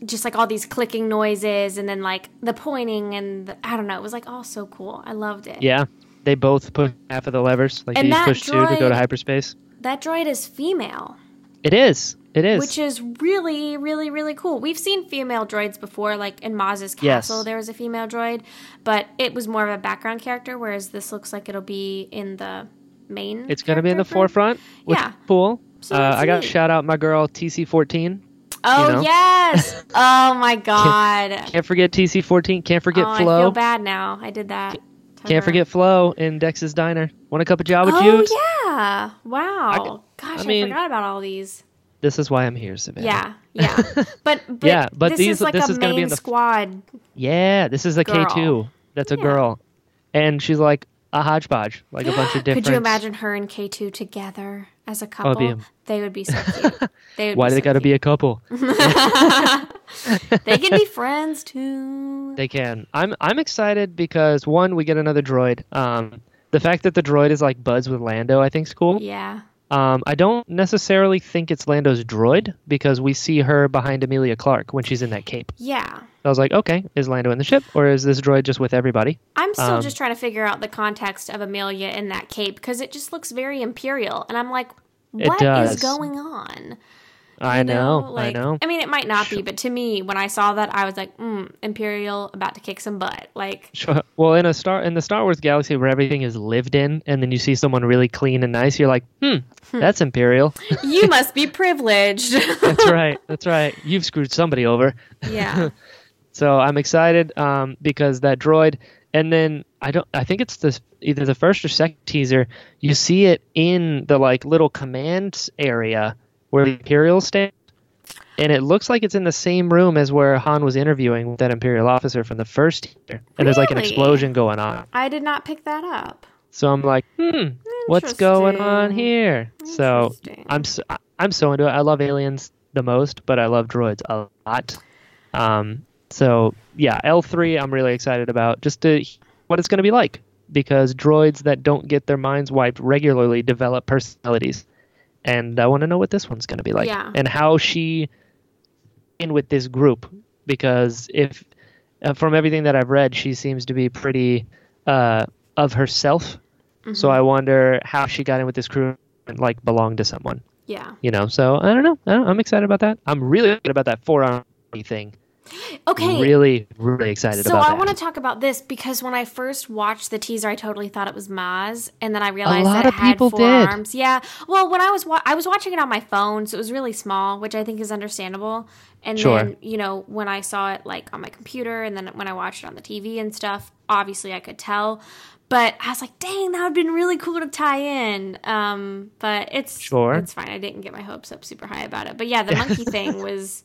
just like all these clicking noises and then like the pointing and the, I don't know. It was like all so cool. I loved it. Yeah, they both push half of the levers. Like and they push droid, two to go to hyperspace. That droid is female. It is. It is. Which is really, really, really cool. We've seen female droids before, like in Maz's castle, yes. there was a female droid, but it was more of a background character, whereas this looks like it'll be in the main. It's going to be in the forefront. yeah. cool. So uh, I got to shout out my girl TC14. Oh you know? yes! oh my god! Can't, can't, forget TC14. Can't forget oh, Flo. I feel bad now. I did that. Can't forget Flo in Dex's Diner. Want a cup of Java oh, juice? Oh yeah! Wow. I, Gosh, I, mean, I forgot about all these. This is why I'm here, Savanna. Yeah, yeah. But, but yeah, but this these is like this a is gonna be in the squad. Yeah, this is a K two. That's a girl, and she's like a hodgepodge, like a bunch of different. Could you imagine her and K two together as a couple? Oh, they would be so cute. They would Why do so they got to be a couple? they can be friends too. They can. I'm I'm excited because one, we get another droid. Um, the fact that the droid is like buds with Lando, I think, is cool. Yeah. Um, I don't necessarily think it's Lando's droid because we see her behind Emilia Clarke when she's in that cape. Yeah. So I was like, okay, is Lando in the ship or is this droid just with everybody? I'm still Um, just trying to figure out the context of Emilia in that cape because it just looks very imperial, and I'm like, what is going on? I You know, like, I know. I mean, it might not be, but to me, when I saw that, I was like, mm, imperial, about to kick some butt. Like, Sure. Well, in a star in the Star Wars galaxy where everything is lived in, and then you see someone really clean and nice, you're like, hmm, that's imperial. you must be privileged. that's right. That's right. You've screwed somebody over. yeah. So I'm excited um, because that droid, and then I don't. I think it's the either the first or second teaser. You see it in the like little command area where the Imperial stand, and it looks like it's in the same room as where Han was interviewing with that Imperial officer from the first teaser. And there's like an explosion going on. I did not pick that up. So I'm like, hmm, what's going on here? So I'm so, I'm so into it. I love aliens the most, but I love droids a lot. Um, so yeah, L3 I'm really excited about just to what it's going to be like because droids that don't get their minds wiped regularly develop personalities, and I want to know what this one's going to be like Yeah. and how she in with this group because if uh, from everything that I've read, she seems to be pretty uh, of herself. So I wonder how she got in with this crew and like belonged to someone, Yeah. you know. So I don't know. I don't, I'm excited about that. I'm really excited about that forearm thing. Okay. Really, really excited So I want to talk about this because when I first watched the teaser, I totally thought it was Maz, and then I realized a lot that it of had people four did. arms. Yeah. Well, when I was wa- I was watching it on my phone, so it was really small, which I think is understandable. And Sure. then you know when I saw it like on my computer, and then when I watched it on the TV and stuff, obviously I could tell. But I was like, dang, that would have been really cool to tie in. Um, but it's Sure. it's fine. I didn't get my hopes up super high about it. But yeah, the monkey thing was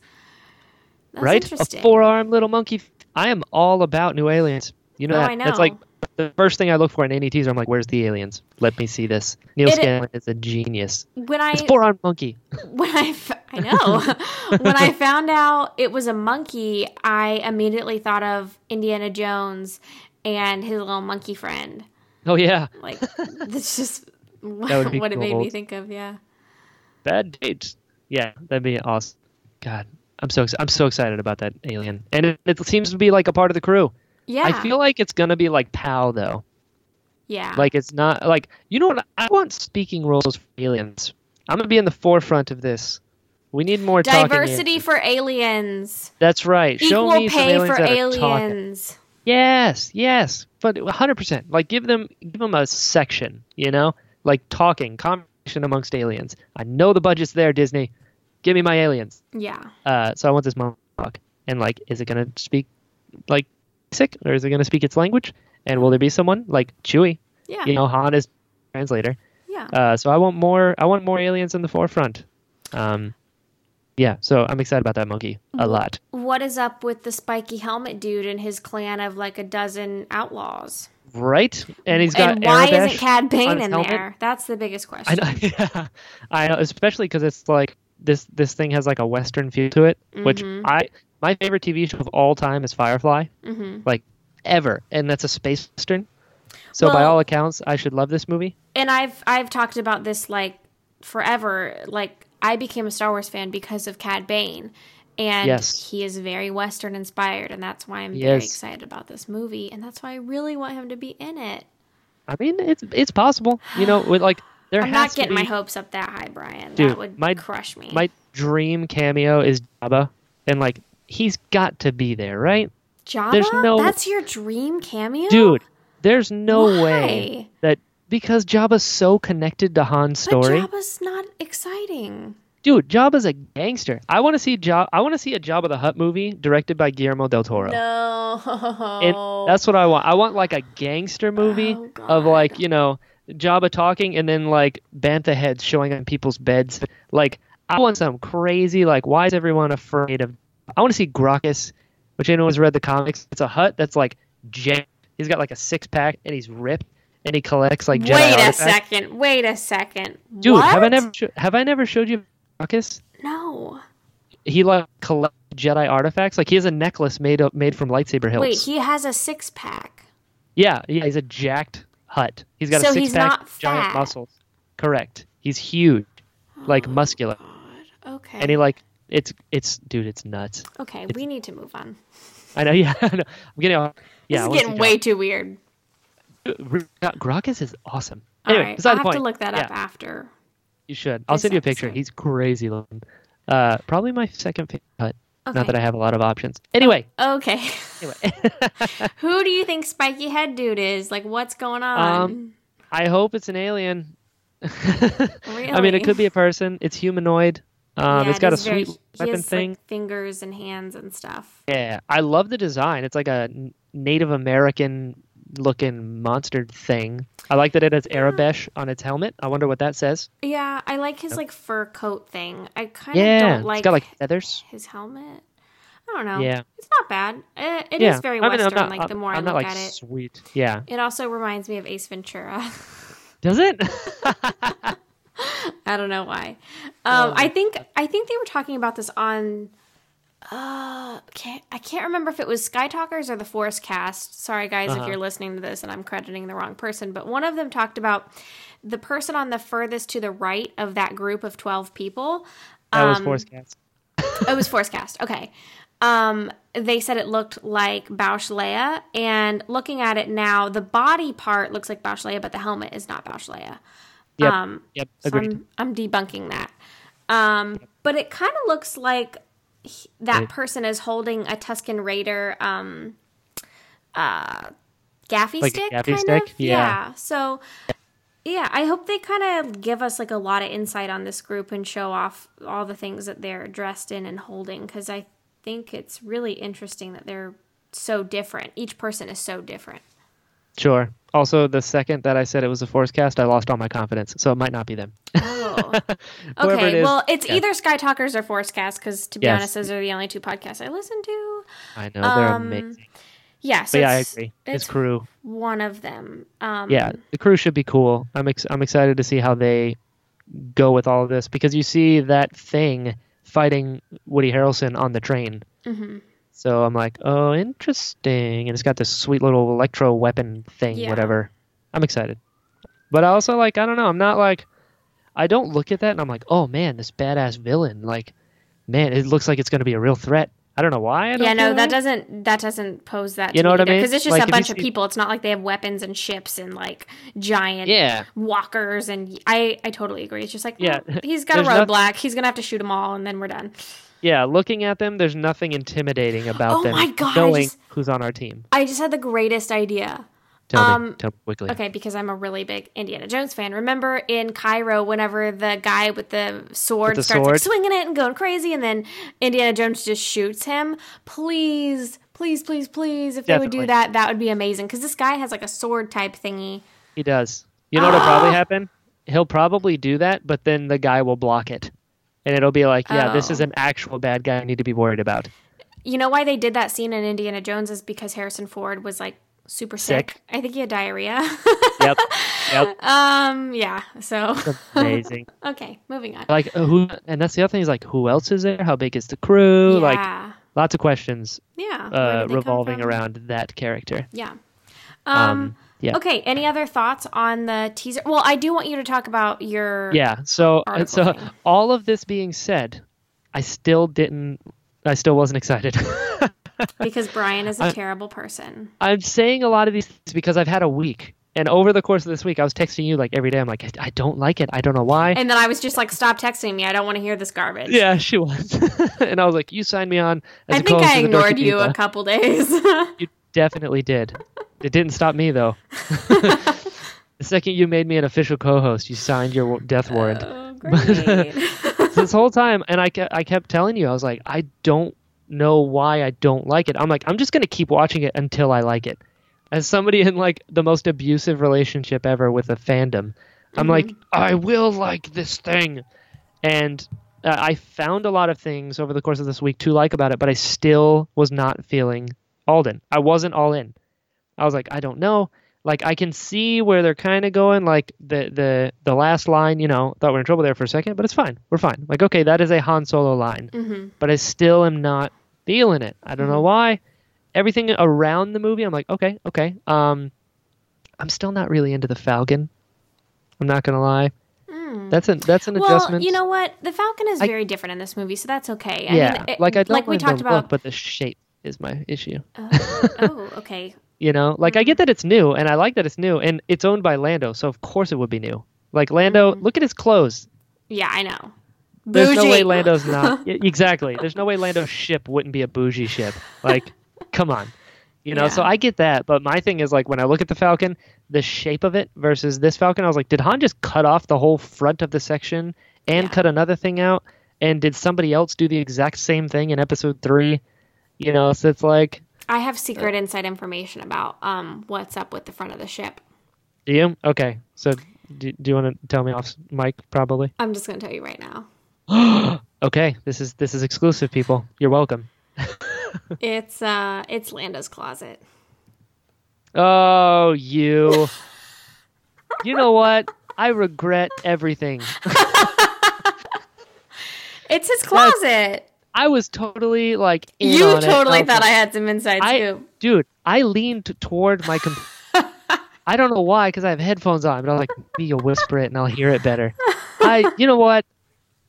that's right? A four-arm little monkey. I am all about new aliens. You know Oh, that. I That's like the first thing I look for in any teaser. I'm like, where's the aliens? Let me see this. Neal It- Scanlan is a genius. when I It's four-armed monkey. when I, I know when I found out it was a monkey, I immediately thought of Indiana Jones and his little monkey friend. Oh yeah, Like that's just be what it made me think of. Yeah, bad dates. Yeah, that'd be awesome. God, I'm so I'm so excited about that alien, and it, it seems to be like a part of the crew. yeah, I feel like it's gonna be like Pow though. yeah. Like it's not like you know what? I want speaking roles for aliens. I'm gonna be in the forefront of this. We need more diversity for aliens, That's right. Show equal me some pay aliens for that are talking. aliens. Yes, yes, but 100%. Like give them give them a section, you know? Like talking, conversation amongst aliens. I know the budget's there, Disney. Give me my aliens. Yeah, Uh, so I want this monologue. And like, is it gonna speak like sick, or is it gonna speak its language? And will there be someone like Chewie? yeah, You know, Han is translator. yeah. Uh, so I want more. I want more aliens in the forefront. Um, yeah. So I'm excited about that monkey a lot. what is up with the spiky helmet dude and his clan of like a dozen outlaws? Right? And he's got and why Aurebesh isn't Cad Bane in helmet. there? That's the biggest I question. know, yeah, I know, especially because it's like this. This thing has like a western feel to it, which Mhm. I my favorite TV show of all time is Firefly, hmm like ever, and that's a space western. So by all accounts, I should love this movie. and I've I've talked about this like forever. Like I became a Star Wars fan because of Cad Bane, and Yes. he is very Western inspired, and that's why I'm very excited about this movie, and that's why I really want him to be in it. I mean, it's it's possible, you know, with like there I'm not getting be, my hopes up that high, Brian. Dude, that would my- crush me. My dream cameo is Jabba, and like he's got to be there, right? Jabba? there's no- That's your dream cameo, Dude, there's no way that because Jabba's so connected to Han's story. But. Jabba's not exciting. Dude, Jabba's a gangster. I want to see Jabba. I want to see a Jabba the Hutt movie directed by Guillermo del Toro. No, And that's what I want. I want like a gangster movie Oh, of like you know Jabba talking and then like bantha heads showing on people's beds. Like I want some crazy like why is everyone afraid of? I want to see Grakkus, which anyone's read the comics. It's a Hutt that's like jacked. He's got like a six pack and he's ripped and he collects like Jedi Wait a artifacts. second. Wait a second. Dude, what? have I never sho- have I never showed you Grakkus? No. He like collects Jedi artifacts. Like he has a necklace made up made from lightsaber hilts. Wait, he has a six pack. Yeah, yeah, he's a jacked Hutt. He's got So a he's six pack, not giant muscles. Correct. He's huge, like Oh, muscular, God. Okay. and he like it's it's dude, it's nuts. okay, we need to move on. I know. Yeah, I know. I'm getting. Yeah, This is getting way too weird. Grok. Is awesome. All Anyway, right, I'll have point. to look that up after. You should. I'll this send you a picture. episode. He's crazy looking. Uh, probably my second favorite cut. Okay. Not that I have a lot of options. Anyway, Okay. anyway. Who do you think Spiky Head Dude is? Like, what's going on? Um, I hope it's an alien. really? I mean, it could be a person. It's humanoid. Um, Yeah, it's it got a very- sweet he weapon has, thing. Like, fingers and hands and stuff. Yeah, I love the design. It's like a Native American looking monster thing. I like that it has Aurebesh on its helmet. I wonder what that says. Yeah, I like his like fur coat thing. I kind of Yeah, don't like, it's got like feathers. his helmet. I don't know. Yeah. it's not bad. It is yeah, very I mean, western. Not, like the more I'm I look like at it, sweet. Yeah. it also reminds me of Ace Ventura. Does it? I don't know why. Um, I think I think they were talking about this on. Uh, can't, I can't remember if it was Skytalkers or the ForceCast. Sorry, guys, Uh-huh. if you're listening to this and I'm crediting the wrong person. But one of them talked about the person on the furthest to the right of that group of twelve people. that was Um, ForceCast. it was ForceCast. Okay. Um, they said it looked like Boushh Leia, and looking at it now, the body part looks like Boushh Leia, but the helmet is not Boushh Leia. Yep. Um, yep. so I'm, I'm debunking that. Um, but it kind of looks like he- that It- person is holding a Tusken Raider um, uh, gaffi Like stick, gaffi kind stick? of. Yeah. So, yeah, I hope they kind of give us like a lot of insight on this group and show off all the things that they're dressed in and holding because I think it's really interesting that they're so different. Each person is so different. Sure. Also, the second that I said it was a ForceCast, I lost all my confidence. So it might not be them. Oh. Okay. it well, it's yeah. either Skytalkers or ForceCast because, to be Yes. honest, those are the only two podcasts I listen to. I know they're Um, amazing. Yeah, so yeah, I agree. it's His crew. one of them. Um, Yeah, the crew should be cool. I'm ex- I'm excited to see how they go with all of this because you see that thing fighting Woody Harrelson on the train. hmm So I'm like, oh, interesting. And it's got this sweet little electro weapon thing, Yeah. whatever. I'm excited. But I also like, I don't know. I'm not like, I don't look at that and I'm like, oh man, this badass villain. Like, man, it looks like it's going to be a real threat. I don't know why. I don't Yeah, no, that doesn't that doesn't pose that. You know what I mean? Because it's just Like, a bunch of see- people. It's not like they have weapons and ships and like giant Yeah. walkers. And I I totally agree. It's just like Yeah. well, he's got a There's roadblock. He's gonna have to shoot them all, and then we're done. Yeah, looking at them, there's nothing intimidating about Oh them. my God, knowing just- who's on our team. I just had the greatest idea. Tell Um, me, tell me quickly. Okay, because I'm a really big Indiana Jones fan. Remember in Cairo, whenever the guy with the sword With the starts like, swinging it and going crazy, and then Indiana Jones just shoots him? Please, please, please, please, if they would do that, that would be amazing. Because this guy has like a sword type thingy. He does. You know what'll probably happen? He'll probably do that, but then the guy will block it. And it'll be like, yeah, this Oh. is an actual bad guy I need to be worried about. You know why they did that scene in Indiana Jones is because Harrison Ford was like super sick. Sick. I think he had diarrhea. Yep. Yep. um, yeah. So Amazing. okay, moving on. like who and that's the other thing is like who else is there? How big is the crew? Like lots of questions yeah. Uh, did they come revolving around that character. Yeah. Um, Um, yeah. Okay. Any other thoughts on the teaser? Well, I do want you to talk about your. Yeah. So uh, so thing. all of this being said, I still didn't I still wasn't excited. Because Brian is a I- terrible person. I'm saying a lot of these things because I've had a week. And over the course of this week, I was texting you like every day. I'm like, I, I don't like it. I don't know why. And then I was just like, stop texting me. I don't want to hear this garbage. yeah, she was. and I was like, you signed me on. As I think I ignored you a couple days. You definitely did. It didn't stop me though. the second you made me an official co-host, you signed your death warrant. oh, great. this whole time, and I kept, I kept telling you, I was like, I don't know why I don't like it. I'm like, I'm just gonna keep watching it until I like it. As somebody in like the most abusive relationship ever with a fandom, I'm like, I will like this thing, and uh, I found a lot of things over the course of this week to like about it, but I still was not feeling Alden. I wasn't all in. I was like, I don't know. Like I can see where they're kind of going. Like the the the last line, you know, thought we're in trouble there for a second, but it's fine. We're fine. Like okay, that is a Han Solo line, hmm but I still am not feeling it. I don't know why. Everything around the movie, I'm like, okay, okay. Um, I'm still not really into the Falcon. I'm not gonna lie. Mm. That's an that's an adjustment. well, adjustment. you know what? The Falcon is I- very different in this movie, so that's okay. I yeah, mean, it- like I don't like we talked the about. look, but the shape is my issue. oh, oh, okay. You know, like I get that it's new, and I like that it's new, and it's owned by Lando, so of course it would be new. Like Lando, Mm-hmm. look at his clothes. Yeah, I know. There's no way Lando's not exactly. There's no way Lando's ship wouldn't be a bougie ship. Like, come on, you know. So I get that, but my thing is like when I look at the Falcon, the shape of it versus this Falcon, I was like, did Han just cut off the whole front of the section and Yeah. cut another thing out? And did somebody else do the exact same thing in Episode three? You know, so it's like, I have secret inside information about um what's up with the front of the ship. do you? Okay, so do, do you want to tell me off mic? Probably. I'm just gonna tell you right now. okay, this is this is exclusive, people. You're welcome. It's uh, it's Lando's closet. Oh, you. you know what? I regret everything. It's his closet. I was totally like You it. totally Um, thought I had some inside I, scoop. dude, I leaned toward my computer. I don't know why, because I have headphones on, but I was like, maybe you'll whisper it and I'll hear it better. I, you know what?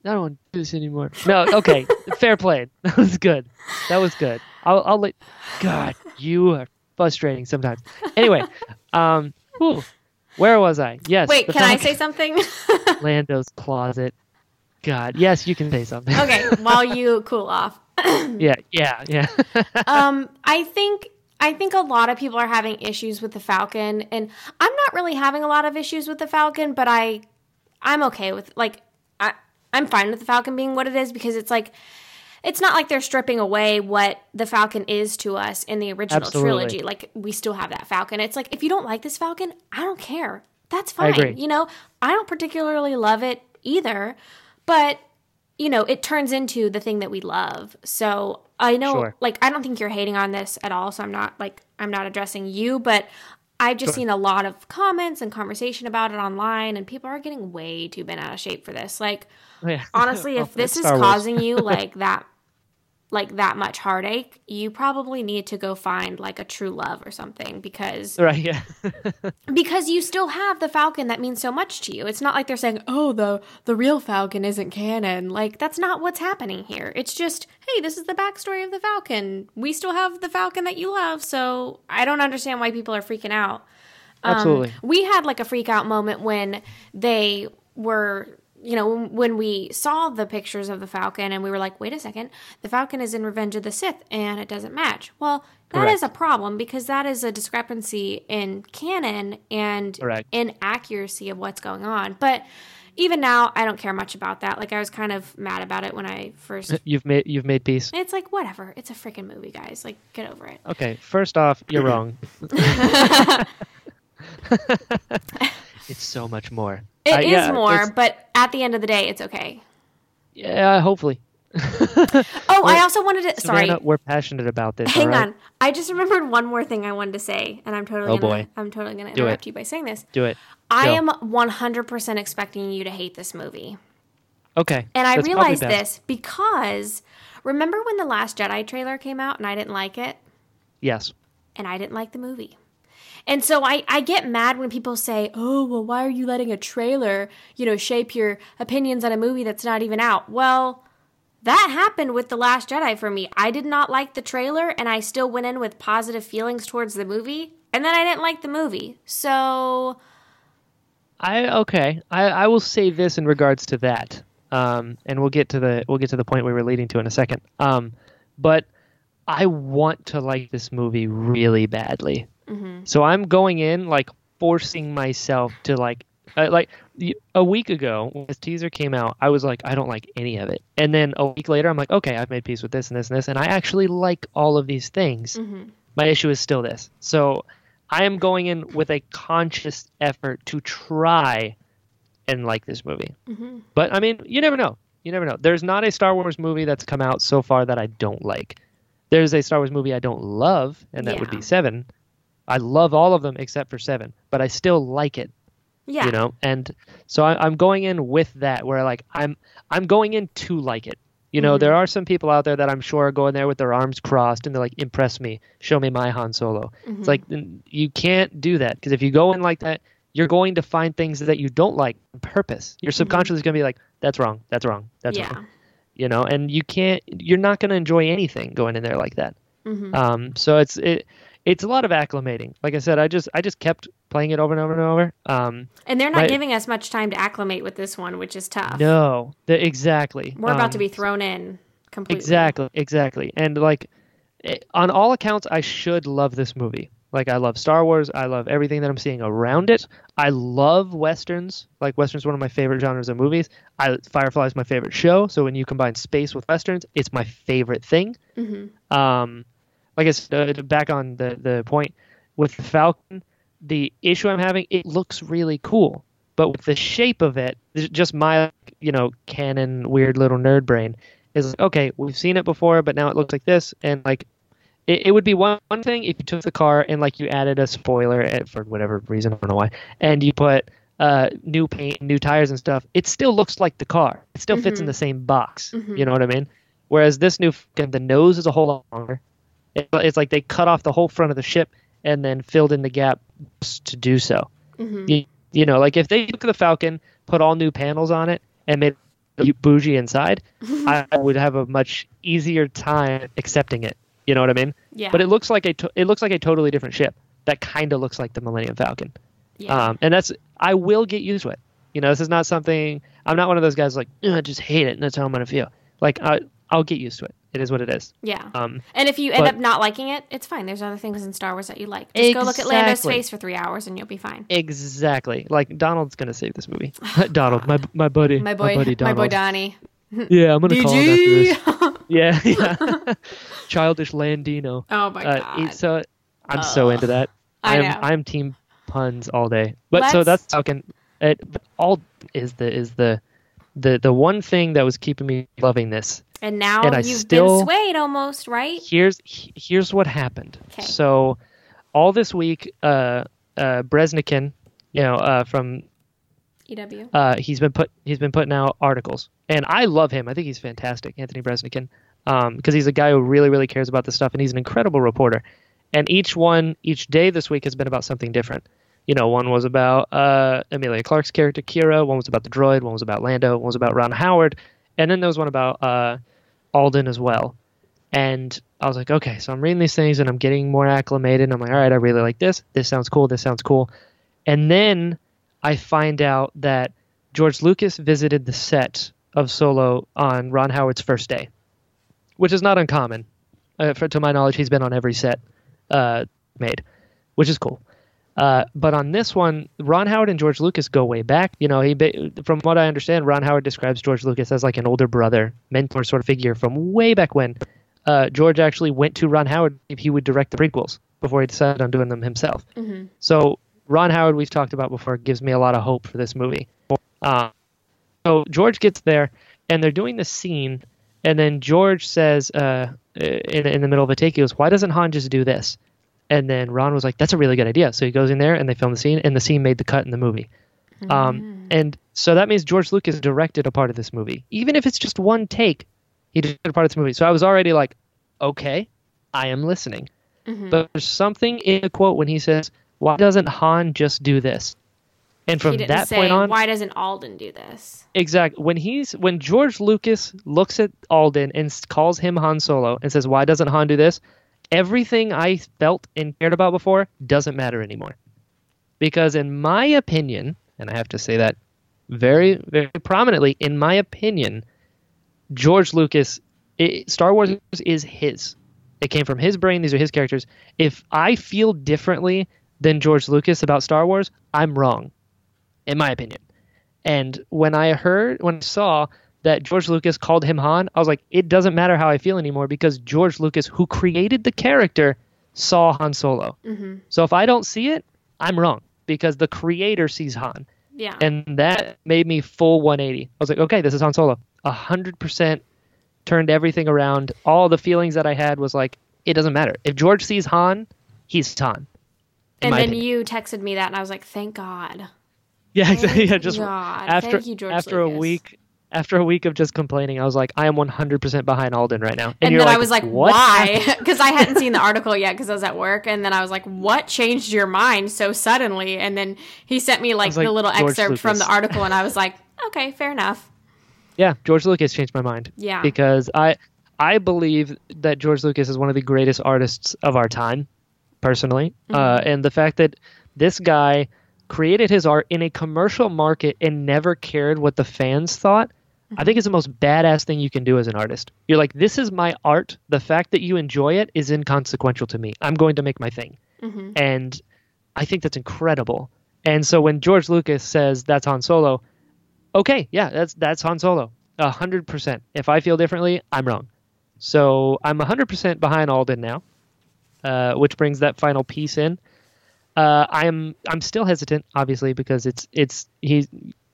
I don't want to do this anymore. No, okay, fair play. That was good. That was good. I'll, I'll let. God, you are frustrating sometimes. Anyway, um, whew, where was I? Yes. Wait, can I say something? Lando's closet. God, yes, you can say something. okay, while you cool off. yeah, yeah, yeah. um, I think I think a lot of people are having issues with the Falcon, and I'm not really having a lot of issues with the Falcon, but I I'm okay with like I I'm fine with the Falcon being what it is because it's like it's not like they're stripping away what the Falcon is to us in the original Absolutely. trilogy. Like we still have that Falcon. It's like if you don't like this Falcon, I don't care. That's fine. You know, I don't particularly love it either, but you know, it turns into the thing that we love. So I know, Sure. like, I don't think you're hating on this at all. So I'm not like I'm not addressing you, but I've just seen a lot of comments and conversation about it online, and people are getting way too bent out of shape for this. Like, Yeah. honestly, Oh, if this is causing you like that, like that much heartache, you probably need to go find like a true love or something because right, yeah. because you still have the falcon that means so much to you. It's not like they're saying oh the the real falcon isn't canon. Like that's not what's happening here. It's just hey this is the backstory of the falcon. We still have the falcon that you love. So i don't understand why people are freaking out. Um, Absolutely. we had like a freak out moment when they were you know when we saw the pictures of the falcon and we were like wait a second the falcon is in revenge of the sith and it doesn't match well that is Correct. a problem because that is a discrepancy in canon and Correct. inaccuracy of what's going on but even now i don't care much about that like i was kind of mad about it when i first You've made you've made peace. it's like whatever it's a freaking movie guys like get over it Okay, first off, you're wrong. it's so much more. It Uh, is yeah, more but at the end of the day it's okay Yeah, hopefully. oh i also wanted to sorry we're passionate about this. Hang right? on. I just remembered one more thing I wanted to say, and I'm totally Oh, gonna, boy. I'm totally gonna Do it. interrupt you by saying this. Do it. I Go. am 100% expecting you to hate this movie. Okay. And I realized this because remember when the Last Jedi trailer came out and I didn't like it? Yes. And I didn't like the movie. And so I, I get mad when people say, oh, well, why are you letting a trailer, you know, shape your opinions on a movie that's not even out? Well, that happened with The Last Jedi for me. I did not like the trailer, and I still went in with positive feelings towards the movie. And then I didn't like the movie. So, I okay. I, I will say this in regards to that, um, and we'll get to the we'll get to the point we were leading to in a second. Um, but I want to like this movie really badly, Mm-hmm. so I'm going in like forcing myself to like uh, like a week ago when this teaser came out, I was like, I don't like any of it, and then a week later, I'm like, okay, I've made peace with this and this and this, and I actually like all of these things. Mm-hmm. My issue is still this, so. I am going in with a conscious effort to try and like this movie. Mm-hmm. But I mean, you never know. You never know. There's not a Star Wars movie that's come out so far that I don't like. There's a Star Wars movie I don't love, and that would be Seven. I love all of them except for Seven, but I still like it. yeah. You know, and so I, I'm going in with that, where like I'm I'm going in to like it. You know, there are some people out there that I'm sure are going there with their arms crossed and they're like, "Impress me, show me my Han Solo." It's like you can't do that because if you go in like that, you're going to find things that you don't like on purpose. Your subconscious is going to be like, "That's wrong. That's wrong. That's yeah. wrong." You know, and you can't. You're not going to enjoy anything going in there like that. Mhm. Um, so it's it, it's a lot of acclimating. Like I said, I just I just kept playing it over and over and over. Um, And they're not my- giving us much time to acclimate with this one, which is tough. no, the, exactly. We're about Um, to be thrown in completely. Exactly, exactly. And like eh, on all accounts I should love this movie. Like I love Star Wars, I love everything that I'm seeing around it. I love westerns. Like westerns one of my favorite genres of movies. I Firefly is my favorite show, so when you combine space with westerns, it's my favorite thing. Mhm. Um like I said, uh, back on the the point with the Falcon, the issue I'm having, it looks really cool, but with the shape of it, just my you know canon weird little nerd brain is like, okay, we've seen it before, but now it looks like this, and like it, it would be one, one thing if you took the car and like you added a spoiler eh, for whatever reason, I don't know why, and you put uh, new paint, new tires and stuff. It still looks like the car. It still fits in Mhm. the same box. Mhm. You know what I mean? Whereas this new, the nose is a whole lot longer. It, it's like they cut off the whole front of the ship and then filled in the gap to do so. Mhm. You, you know, like if they took the Falcon, put all new panels on it, and made it bougie inside, I would have a much easier time accepting it. You know what I mean? Yeah. But it looks like a to- it looks like a totally different ship that kind of looks like the Millennium Falcon. yeah. Um, and that's I will get used to it. You know, this is not something I'm not one of those guys like I just hate it and that's how I'm gonna feel. Like I I'll get used to it. It is what it is. yeah. Um, and if you end but- up not liking it, it's fine. There's other things in Star Wars that you like. Just go look at Lando's face for three hours and you'll be fine. exactly. Like Donald's gonna save this movie. Donald, my my buddy, My boy, buddy my Donald. boy Donnie. Yeah, I'm gonna call him after this. Yeah, yeah. Childish Landino. oh my Uh, god. uh, I'm so into that. I I'm know. I'm team puns all day. But so Let's- that's Falcon. It all is the is the the the one thing that was keeping me loving this. And now and I you've still- been swayed almost, right? Here's here's what happened. 'Kay. So all this week, uh, uh, Breznican, you know, uh, from EW. uh, he's been put he's been putting out articles, and I love him. I think he's fantastic, Anthony Breznican, um, because he's a guy who really really cares about this stuff, and he's an incredible reporter. And each one, each day this week has been about something different. You know, one was about uh, Emilia Clarke's character Qi'ra, one was about the droid, one was about Lando, one was about Ron Howard, and then there was one about uh, Alden as well. And I was like, okay, so I'm reading these things and I'm getting more acclimated. I'm like, all right, I really like this. This sounds cool. This sounds cool. And then I find out that George Lucas visited the set of Solo on Ron Howard's first day, which is not uncommon. Uh, for, to my knowledge, he's been on every set uh, made, which is cool. Uh, but on this one, Ron Howard and George Lucas go way back. You know, he from what I understand, Ron Howard describes George Lucas as like an older brother, mentor sort of figure from way back when. Uh, George actually went to Ron Howard if he would direct the prequels before he decided on doing them himself. Mhm. So Ron Howard, we've talked about before, gives me a lot of hope for this movie. Uh, so George gets there, and they're doing the scene, and then George says, uh, in, in the middle of a take, he goes, "Why doesn't Han just do this?" And then Ron was like, "That's a really good idea." So he goes in there, and they film the scene, and the scene made the cut in the movie. Um, and so that means George Lucas directed a part of this movie, even if it's just one take. He directed a part of this movie. So I was already like, "Okay, I am listening." Mhm. But there's something in the quote when he says, "Why doesn't Han just do this?" And from that say, point on, why doesn't Alden do this? Exactly. when he's when George Lucas looks at Alden and calls him Han Solo and says, "Why doesn't Han do this?" Everything I felt and cared about before doesn't matter anymore. Because in my opinion, and I have to say that very very prominently, in my opinion, George Lucas, it, Star Wars is his. It came from his brain. These are his characters. If I feel differently than George Lucas about Star Wars, I'm wrong, in my opinion. And when I heard, when I saw that George Lucas called him Han, I was like, it doesn't matter how I feel anymore because George Lucas, who created the character, saw Han Solo. hmm So if I don't see it, I'm wrong because the creator sees Han. Yeah. And that made me full 180. I was like, okay, this is Han Solo. 100% turned everything around. All the feelings that I had was like, it doesn't matter. If George sees Han, he's Han. and then opinion. you texted me that, and I was like, thank God. Yeah, exactly. Yeah, just God. after Thank you, George after Lucas. a week after a week of just complaining, I was like, I am 100% behind Alden right now. And, and then like, I was like, what? why? Because I hadn't seen the article yet because I was at work. And then I was like, what changed your mind so suddenly? And then he sent me like, like the little George excerpt Lucas. from the article, and I was like, okay, fair enough. Yeah, George Lucas changed my mind. Yeah. Because I I believe that George Lucas is one of the greatest artists of our time, personally. Mm-hmm. Uh, and the fact that this guy created his art in a commercial market and never cared what the fans thought I think it's the most badass thing you can do as an artist. You're like, this is my art. The fact that you enjoy it is inconsequential to me. I'm going to make my thing. Mm-hmm. And I think that's incredible. And so when George Lucas says that's Han Solo, okay, yeah, that's that's Han Solo. A hundred percent. If I feel differently, I'm wrong. So I'm a hundred percent behind Alden now, uh, which brings that final piece in. Uh, I'm I'm still hesitant, obviously, because it's it's he's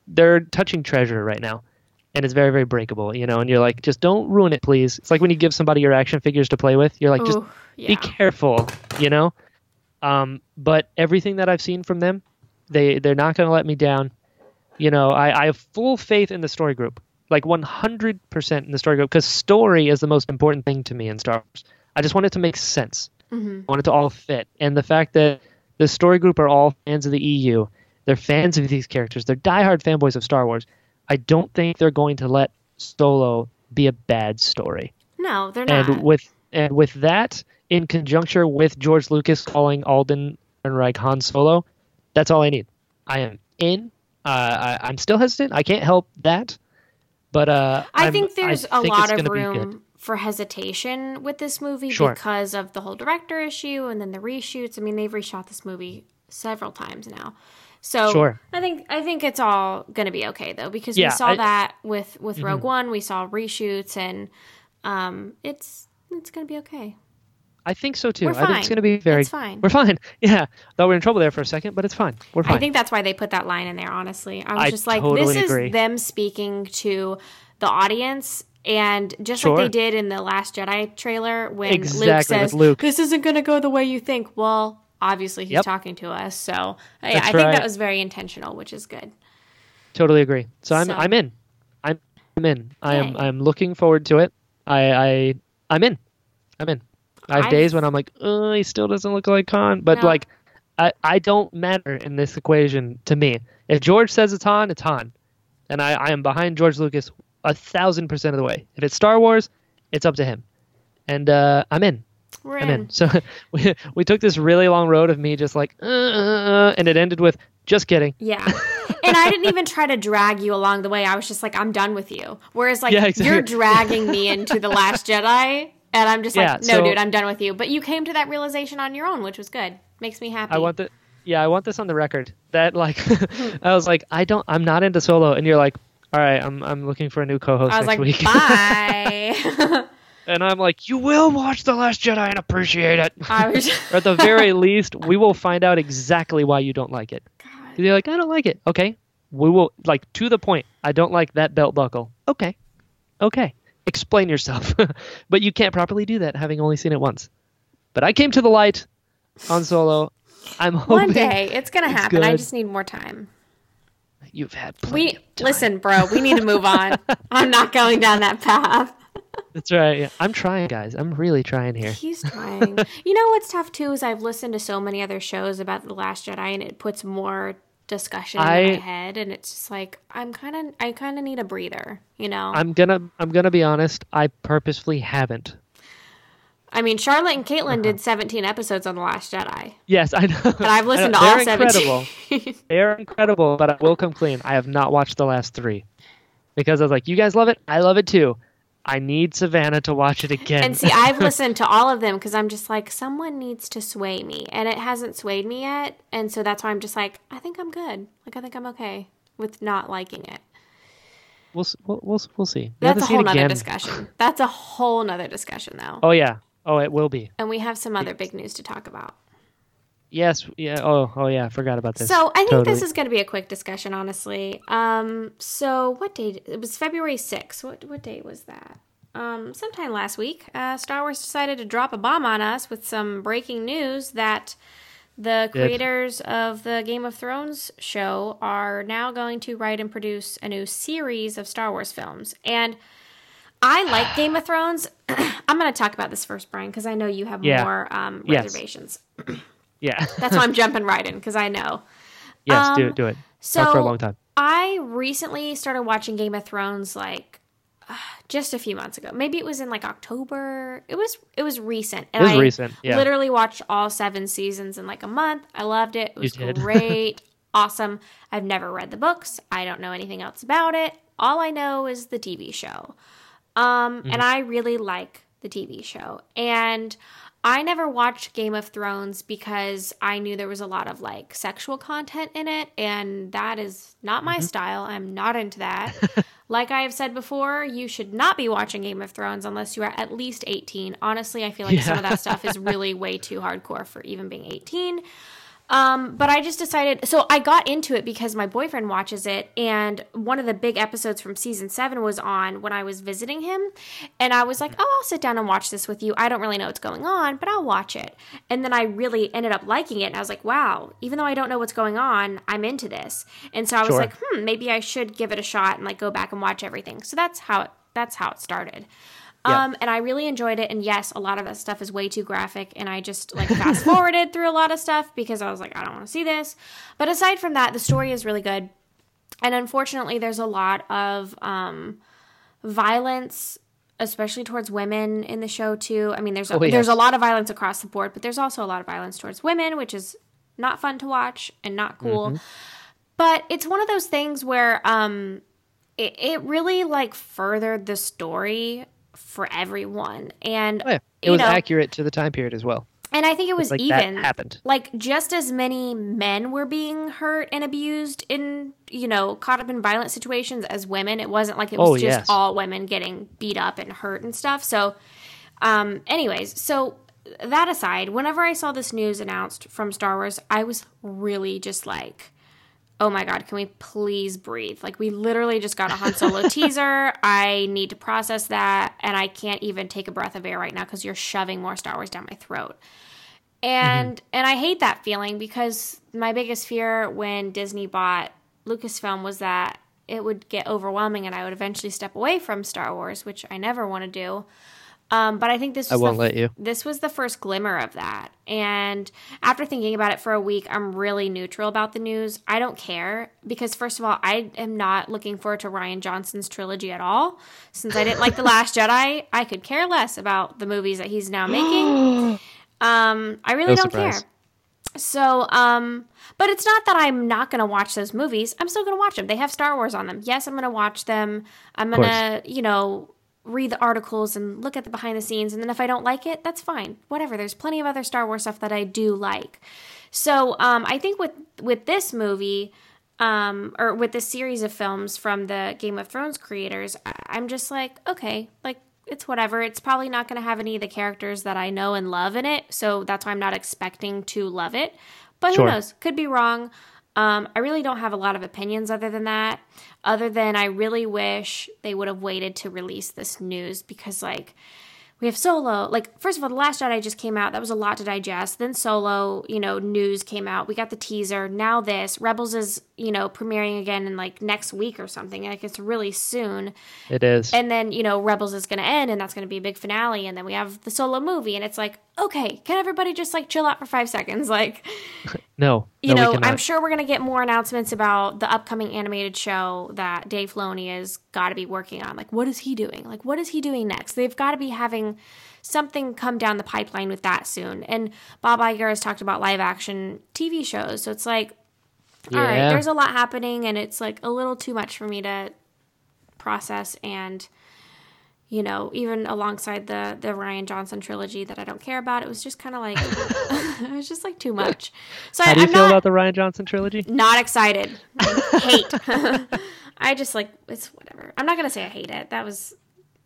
they're touching treasure right now and it's very very breakable you know and you're like just don't ruin it please. It's like when you give somebody your action figures to play with you're like Ooh, just yeah. be careful you know? Um, but everything that i've seen from them they they're not going to let me down. You know I, I have full faith in the story group like 100% in the story group because story is the most important thing to me in star wars. I just want it to make sense. Mm-hmm. i want it to all fit and the fact that the story group are all fans of the eu they're fans of these characters they're diehard fanboys of star wars I don't think they're going to let Solo be a bad story. No, they're not. And with and with that, in conjunction with George Lucas calling Alden and Ehrenreich Han Solo, that's all I need. I am in. Uh, I, am still hesitant. I can't help that, but uh, I I'm, think there's I a think lot of room for hesitation with this movie sure. because of the whole director issue and then the reshoots. I mean, they've reshot this movie several times now. So sure. I think I think it's all going to be okay though because yeah, we saw I, that with with mm-hmm. Rogue One, we saw reshoots and um it's it's going to be okay. I think so too. I think it's going to be very. It's fine. We're fine. Yeah. Thought we were in trouble there for a second, but it's fine. We're fine. I think that's why they put that line in there. Honestly, I was I just like, totally this agree. is them speaking to the audience, and just sure. like they did in the Last Jedi trailer when exactly, Luke says, Luke. "This isn't going to go the way you think." Well, obviously he's yep. talking to us. So I, I think right. that was very intentional, which is good. Totally agree. So I'm so. I'm in. I'm I'm in. I am I'm looking forward to it. I I I'm in. I'm in. I have I've, days when I'm like, oh, he still doesn't look like Han, but no. like, I I don't matter in this equation to me. If George says it's Han, it's Han, and I I am behind George Lucas a thousand percent of the way. If it's Star Wars, it's up to him, and uh, I'm in. We're I'm in. in. So we, we took this really long road of me just like, uh, uh, uh, and it ended with, just kidding. Yeah. and I didn't even try to drag you along the way. I was just like, I'm done with you. Whereas, like, yeah, exactly. you're dragging me into The Last Jedi, and I'm just yeah, like, no, so, dude, I'm done with you. But you came to that realization on your own, which was good. Makes me happy. I want the, yeah, I want this on the record. That, like, I was like, I don't, I'm not into solo. And you're like, all right, I'm, I'm looking for a new co host I next like, week. Bye. And I'm like, you will watch The Last Jedi and appreciate it. Was... or at the very least, we will find out exactly why you don't like it. God. You're like, I don't like it. Okay. We will, like, to the point. I don't like that belt buckle. Okay. Okay. Explain yourself. but you can't properly do that having only seen it once. But I came to the light on Solo. I'm hoping. One day. It's going to happen. Good. I just need more time. You've had plenty. We listen, bro. We need to move on. I'm not going down that path. That's right. Yeah. I'm trying, guys. I'm really trying here. He's trying. you know what's tough too is I've listened to so many other shows about the Last Jedi, and it puts more discussion I, in my head, and it's just like I'm kind of I kind of need a breather. You know. I'm gonna I'm gonna be honest. I purposefully haven't. I mean, Charlotte and Caitlin uh-huh. did 17 episodes on The Last Jedi. Yes, I know. And I've listened to all 17. Incredible. They're incredible, but I will come clean. I have not watched the last three because I was like, you guys love it. I love it too. I need Savanna to watch it again. And see, I've listened to all of them because I'm just like, someone needs to sway me, and it hasn't swayed me yet, and so that's why I'm just like, I think I'm good. Like, I think I'm okay with not liking it. We'll we'll we'll, we'll see. We that's a whole nother discussion. That's a whole nother discussion, though. Oh yeah. Oh, it will be. And we have some other big news to talk about. Yes. Yeah. Oh. Oh. Yeah. I forgot about this. So I think totally. this is going to be a quick discussion, honestly. Um. So what date? It was February sixth. What What date was that? Um. Sometime last week, uh, Star Wars decided to drop a bomb on us with some breaking news that The creators of the Game of Thrones show are now going to write and produce a new series of Star Wars films. And I like Game of Thrones. I'm going to talk about this first, Brian, because I know you have yeah. more um, reservations. Yes. yeah. That's why I'm jumping right in, because I know. Yes, um, do it. Do it. So, Talk for a long time. I recently started watching Game of Thrones like uh, just a few months ago. Maybe it was in like October. It was it was recent. And it was I recent. Yeah. Literally watched all seven seasons in like a month. I loved it. It was great. awesome. I've never read the books. I don't know anything else about it. All I know is the TV show. Um, mm. and I really like the TV show. And I never watched Game of Thrones because I knew there was a lot of like sexual content in it, and that is not my mm-hmm. style. I'm not into that. like I have said before, you should not be watching Game of Thrones unless you are at least 18. Honestly, I feel like yeah. some of that stuff is really way too hardcore for even being 18. Um, but I just decided, so I got into it because my boyfriend watches it, and one of the big episodes from season seven was on when I was visiting him, and I was like, oh, I'll sit down and watch this with you. I don't really know what's going on, but I'll watch it. And then I really ended up liking it, and I was like, wow, even though I don't know what's going on, I'm into this. And so I was sure. like, hmm, maybe I should give it a shot and like go back and watch everything. So that's how it, that's how it started. Um, and I really enjoyed it. And yes, a lot of that stuff is way too graphic. And I just like fast forwarded through a lot of stuff because I was like, I don't want to see this. But aside from that, the story is really good. And unfortunately, there's a lot of um, violence, especially towards women in the show too. I mean, there's a, oh, yes. there's a lot of violence across the board, but there's also a lot of violence towards women, which is not fun to watch and not cool. Mm-hmm. But it's one of those things where um, it, it really like furthered the story for everyone. And oh, yeah. it was know, accurate to the time period as well. And I think it was like even happened. Like just as many men were being hurt and abused in, you know, caught up in violent situations as women. It wasn't like it was oh, just yes. all women getting beat up and hurt and stuff. So um anyways, so that aside, whenever I saw this news announced from Star Wars, I was really just like oh my god, can we please breathe? Like we literally just got a Han Solo teaser. I need to process that, and I can't even take a breath of air right now because you're shoving more Star Wars down my throat. And mm-hmm. and I hate that feeling because my biggest fear when Disney bought Lucasfilm was that it would get overwhelming and I would eventually step away from Star Wars, which I never want to do. Um, but I think this was I won't the, let you. This was the first glimmer of that. And after thinking about it for a week, I'm really neutral about the news. I don't care because first of all, I am not looking forward to Rian Johnson's trilogy at all. Since I didn't like The Last Jedi, I could care less about the movies that he's now making. um, I really no don't surprise. care. So, um, but it's not that I'm not going to watch those movies. I'm still going to watch them. They have Star Wars on them. Yes, I'm going to watch them. I'm going to, you know, read the articles and look at the behind the scenes and then if I don't like it, that's fine. Whatever. There's plenty of other Star Wars stuff that I do like. So, um, I think with with this movie um, or with this series of films from the Game of Thrones creators, I'm just like, okay, like it's whatever. It's probably not going to have any of the characters that I know and love in it, so that's why I'm not expecting to love it. But sure. who knows? Could be wrong. Um, I really don't have a lot of opinions other than that other than I really wish they would have waited to release this news because, like, we have Solo. Like, first of all, The Last Jedi just came out. That was a lot to digest. Then Solo, you know, news came out. We got the teaser. Now this. Rebels is, you know, premiering again in like next week or something. Like, it's really soon. It is. And then, you know, Rebels is going to end and that's going to be a big finale. And then we have the Solo movie. And it's like, okay, can everybody just like chill out for five seconds? Like, no. You no, know, I'm sure we're going to get more announcements about the upcoming animated show that Dave Filoni has got to be working on. Like, what is he doing? Like, what is he doing next? They've got to be having something come down the pipeline with that soon. And Bob Iger has talked about live action TV shows. So it's like, yeah. all right, there's a lot happening, and it's like a little too much for me to process and you know, even alongside the the Rian Johnson trilogy that I don't care about, it was just kind of like it was just like too much. So how I, do you I'm feel not, about the Rian Johnson trilogy? Not excited. hate. I just like it's whatever. I'm not gonna say I hate it. That was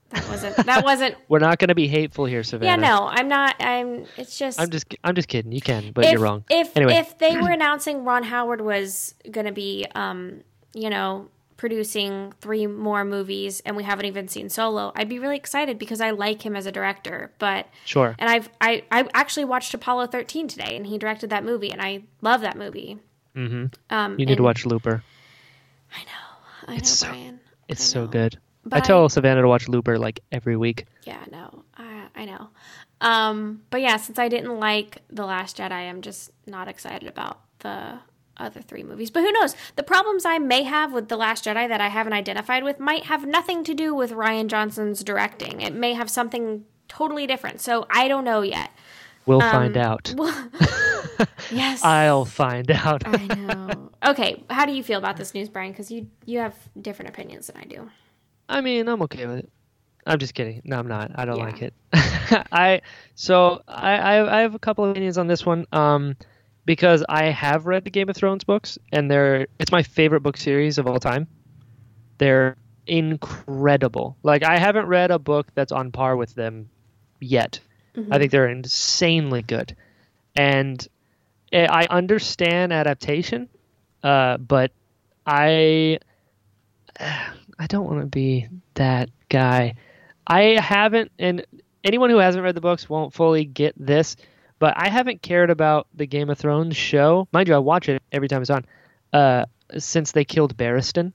that wasn't that wasn't. We're not gonna be hateful here, Savanna. Yeah, no, I'm not. I'm. It's just. I'm just. I'm just kidding. You can, but if, you're wrong. If anyway. if they were announcing Ron Howard was gonna be, um, you know, producing three more movies and we haven't even seen Solo, I'd be really excited because I like him as a director. But sure, and I've I I actually watched Apollo 13 today, and he directed that movie, and I love that movie. Mm-hmm. Um, you need to watch Looper. I know, I it's know, so, Brian. It's so good. But I tell Savanna to watch Looper like every week. Yeah, no, I, I know. Um, but yeah, since I didn't like The Last Jedi, I'm just not excited about the other three movies. But who knows? The problems I may have with The Last Jedi that I haven't identified with might have nothing to do with Rian Johnson's directing. It may have something totally different. So I don't know yet. We'll um, find out. yes. I'll find out. I know. Okay, how do you feel about this news, Brian? Because you you have different opinions than I do. I mean, I'm okay with it. I'm just kidding. No, I'm not. I don't yeah. like it. I so I, I have a couple of opinions on this one. Um, because I have read the Game of Thrones books, and they're it's my favorite book series of all time. They're incredible. Like I haven't read a book that's on par with them yet. Mm-hmm. I think they're insanely good, and I understand adaptation, uh, but I I don't want to be that guy. I haven't, and anyone who hasn't read the books won't fully get this but I haven't cared about the Game of Thrones show. Mind you, I watch it every time it's on. Uh, since they killed Barristan.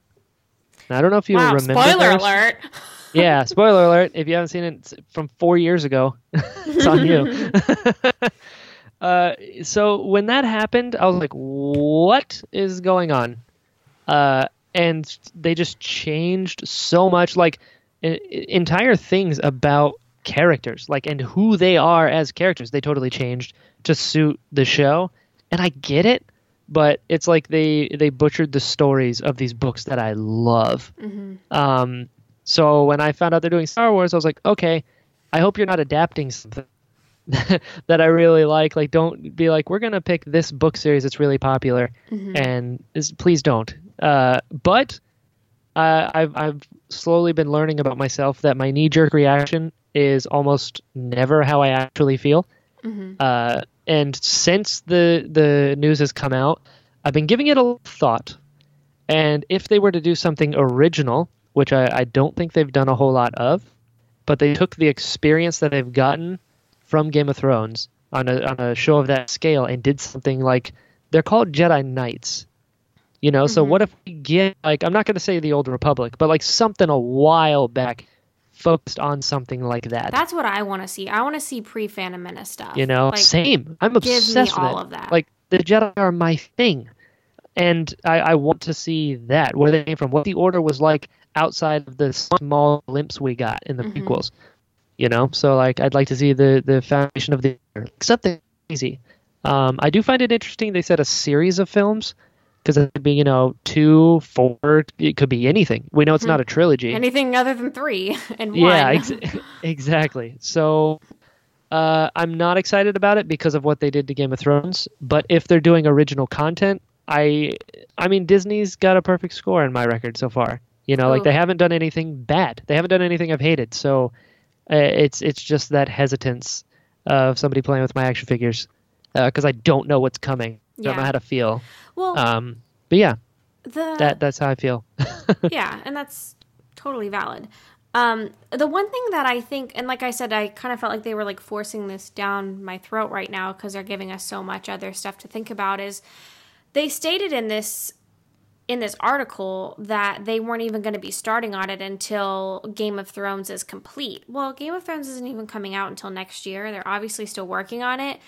Now, I don't know if you wow, remember. Spoiler Barristan. alert. yeah, spoiler alert. If you haven't seen it from four years ago, it's on you. uh, so when that happened, I was like, "What is going on?" Uh, and they just changed so much, like entire things about characters, like and who they are as characters. They totally changed to suit the show, and I get it, but it's like they they butchered the stories of these books that I love. Mm-hmm. Um, so when I found out they're doing Star Wars, I was like, okay, I hope you're not adapting something that I really like. Like, don't be like, we're gonna pick this book series that's really popular, mm-hmm. and please don't. Uh, but uh, I've I've slowly been learning about myself that my knee jerk reaction is almost never how I actually feel. Mm-hmm. Uh, and since the the news has come out, I've been giving it a thought. And if they were to do something original, which I, I don't think they've done a whole lot of, but they took the experience that they've gotten from Game of Thrones on a on a show of that scale and did something like they're called Jedi Knights. You know, mm-hmm. so what if we get like I'm not going to say the Old Republic, but like something a while back focused on something like that. That's what I want to see. I want to see pre Phantom Menace stuff. You know, like, same. I'm obsessed with all it. of that. Like the Jedi are my thing, and I, I want to see that where they came from, what the Order was like outside of the small glimpse we got in the mm-hmm. prequels. You know, so like I'd like to see the the foundation of the except the easy. Um, I do find it interesting. They said a series of films because it could be you know two, four. It could be anything. We know it's mm-hmm. not a trilogy. Anything other than three and one. Yeah, ex- exactly. So uh, I'm not excited about it because of what they did to Game of Thrones. But if they're doing original content, I I mean Disney's got a perfect score in my record so far. You know, Ooh. like they haven't done anything bad. They haven't done anything I've hated. So uh, it's it's just that hesitance of somebody playing with my action figures because uh, I don't know what's coming. Yeah. Don't know how to feel. Well, um, but yeah, the that that's how I feel. yeah, and that's totally valid. Um, the one thing that I think, and like I said, I kind of felt like they were like forcing this down my throat right now because they're giving us so much other stuff to think about. Is they stated in this in this article that they weren't even going to be starting on it until Game of Thrones is complete. Well, Game of Thrones isn't even coming out until next year. They're obviously still working on it.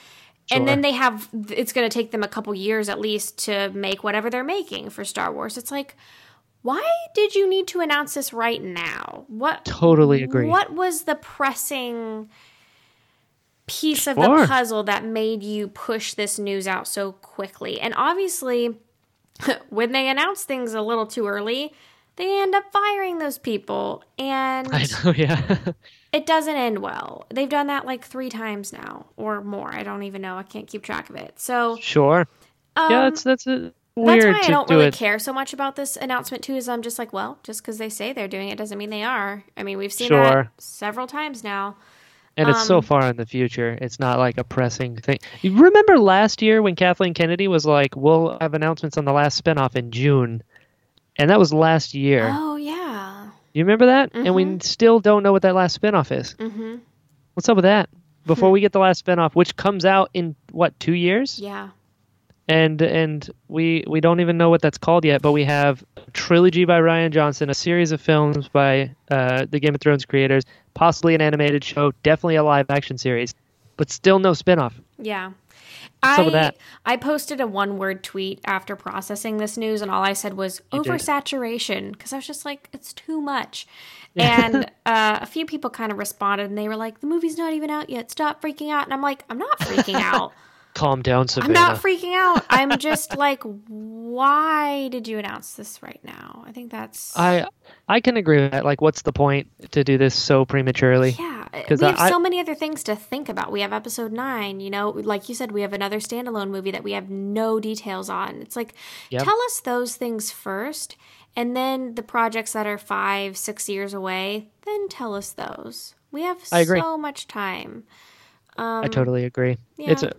Sure. And then they have it's going to take them a couple years at least to make whatever they're making for Star Wars. It's like why did you need to announce this right now? What Totally agree. What was the pressing piece of the puzzle that made you push this news out so quickly? And obviously, when they announce things a little too early, they end up firing those people. And I know, yeah. it doesn't end well. They've done that like three times now or more. I don't even know. I can't keep track of it. So sure, um, yeah, that's that's a weird. That's why I don't do really it. care so much about this announcement too. Is I'm just like, well, just because they say they're doing it doesn't mean they are. I mean, we've seen sure. that several times now. And um, it's so um, far in the future. It's not like a pressing thing. You remember last year when Kathleen Kennedy was like, "We'll have announcements on the last spinoff in June." and that was last year. Oh. You remember that? And we still don't know what that last spinoff is. Mm-hmm. What's up with that? Before we get the last spinoff, which comes out in what two years? Yeah. and and we we don't even know what that's called yet but we have a trilogy by Rian Johnson a series of films by uh, the game of thrones creators possibly an animated show definitely a live action series but still no spin-off Yeah. What's I? I posted a one word tweet after processing this news, and all I said was You oversaturation because I was just like, it's too much. And uh, a few people kind of responded, and they were like, the movie's not even out yet. Stop freaking out. And I'm like, I'm not freaking out. Calm down Savanna. I'm not freaking out. I'm just like, why did you announce this right now? I think that's i i can agree with that like what's the point to do this so prematurely Yeah, uh, we have I- so many other things to think about. We have episode nine, you know, like you said, we have another standalone movie that we have no details on. It's like, Yep. tell us those things first, and then the projects that are five, six years away, then tell us those. We have so much time. i totally agree yeah. it's a,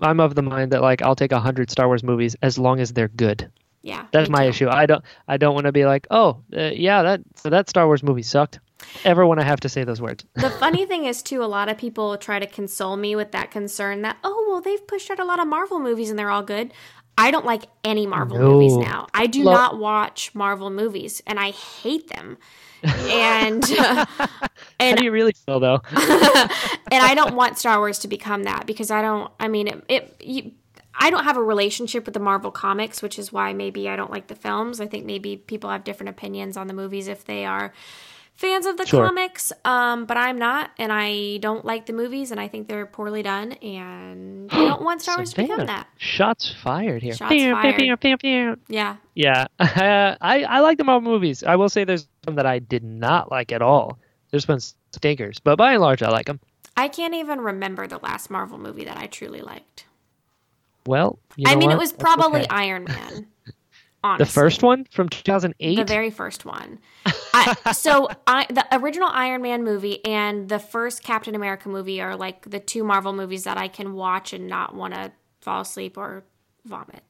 i'm of the mind that like i'll take a hundred star wars movies as long as they're good Yeah, that's my too. issue i don't i don't want to be like oh uh, yeah that so that star wars movie sucked ever when i have to say those words The funny thing is, too, a lot of people try to console me with that concern that, oh, well, they've pushed out a lot of Marvel movies and they're all good. I don't like any Marvel No. movies now. I do Lo- not watch Marvel movies and I hate them. And how and do you really feel though and I don't want Star Wars to become that because I don't. I mean, it. it you, I don't have a relationship with the Marvel comics, which is why maybe I don't like the films. I think maybe people have different opinions on the movies if they are fans of the Sure. comics. Um, but I'm not, and I don't like the movies, and I think they're poorly done, and I don't want Star Wars to become that. Shots fired here. Shots fired. Yeah, Yeah, I I like the Marvel movies. I will say there's some that I did not like at all. There's been stinkers, but by and large, I like them. I can't even remember the last Marvel movie that I truly liked. Well, you I mean, what? it was probably okay. Iron Man. the first one from 2008. The very first one. I, so I, the original Iron Man movie and the first Captain America movie are like the two Marvel movies that I can watch and not want to fall asleep or vomit.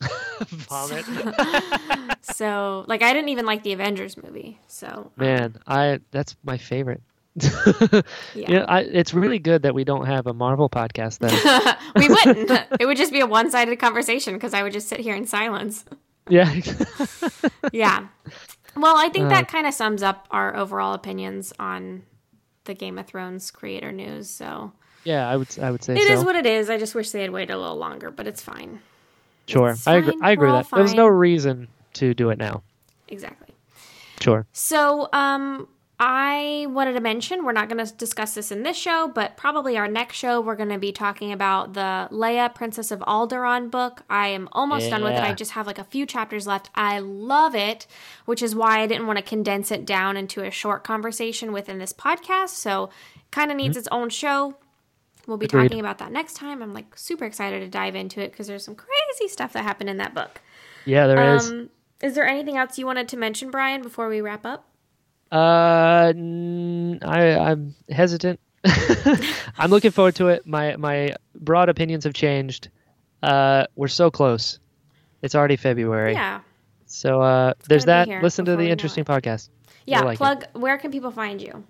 Vomit. So like I didn't even like the Avengers movie. So Man, I that's my favorite. yeah, Yeah, I, it's really good that we don't have a Marvel podcast then. we wouldn't. It would just be a one-sided conversation because I would just sit here in silence. yeah. Yeah. Well, I think Uh, that kind of sums up our overall opinions on the Game of Thrones creator news. So yeah, I would I would say It so. is what it is. I just wish they had waited a little longer, but it's fine. sure. it's I agree. I agree with that. There's no reason to do it now. Exactly. Sure. So, um, I wanted to mention we're not going to discuss this in this show, but probably our next show we're going to be talking about the Leia Princess of Alderaan book. I am almost done with it. I just have like a few chapters left. I love it, which is why I didn't want to condense it down into a short conversation within this podcast. So, it kind of needs its own show. We'll be Mm-hmm. Agreed. talking about that next time. I'm like super excited to dive into it because there's some crazy stuff that happened in that book. Yeah, there is. Um, is there anything else you wanted to mention, Brian, before we wrap up? Uh, n- I I'm hesitant. I'm looking forward to it. My my broad opinions have changed. Uh, we're so close. It's already February. Yeah. So uh, there's that. Listen to the interesting podcast. Yeah, like it. plug. Where can people find you?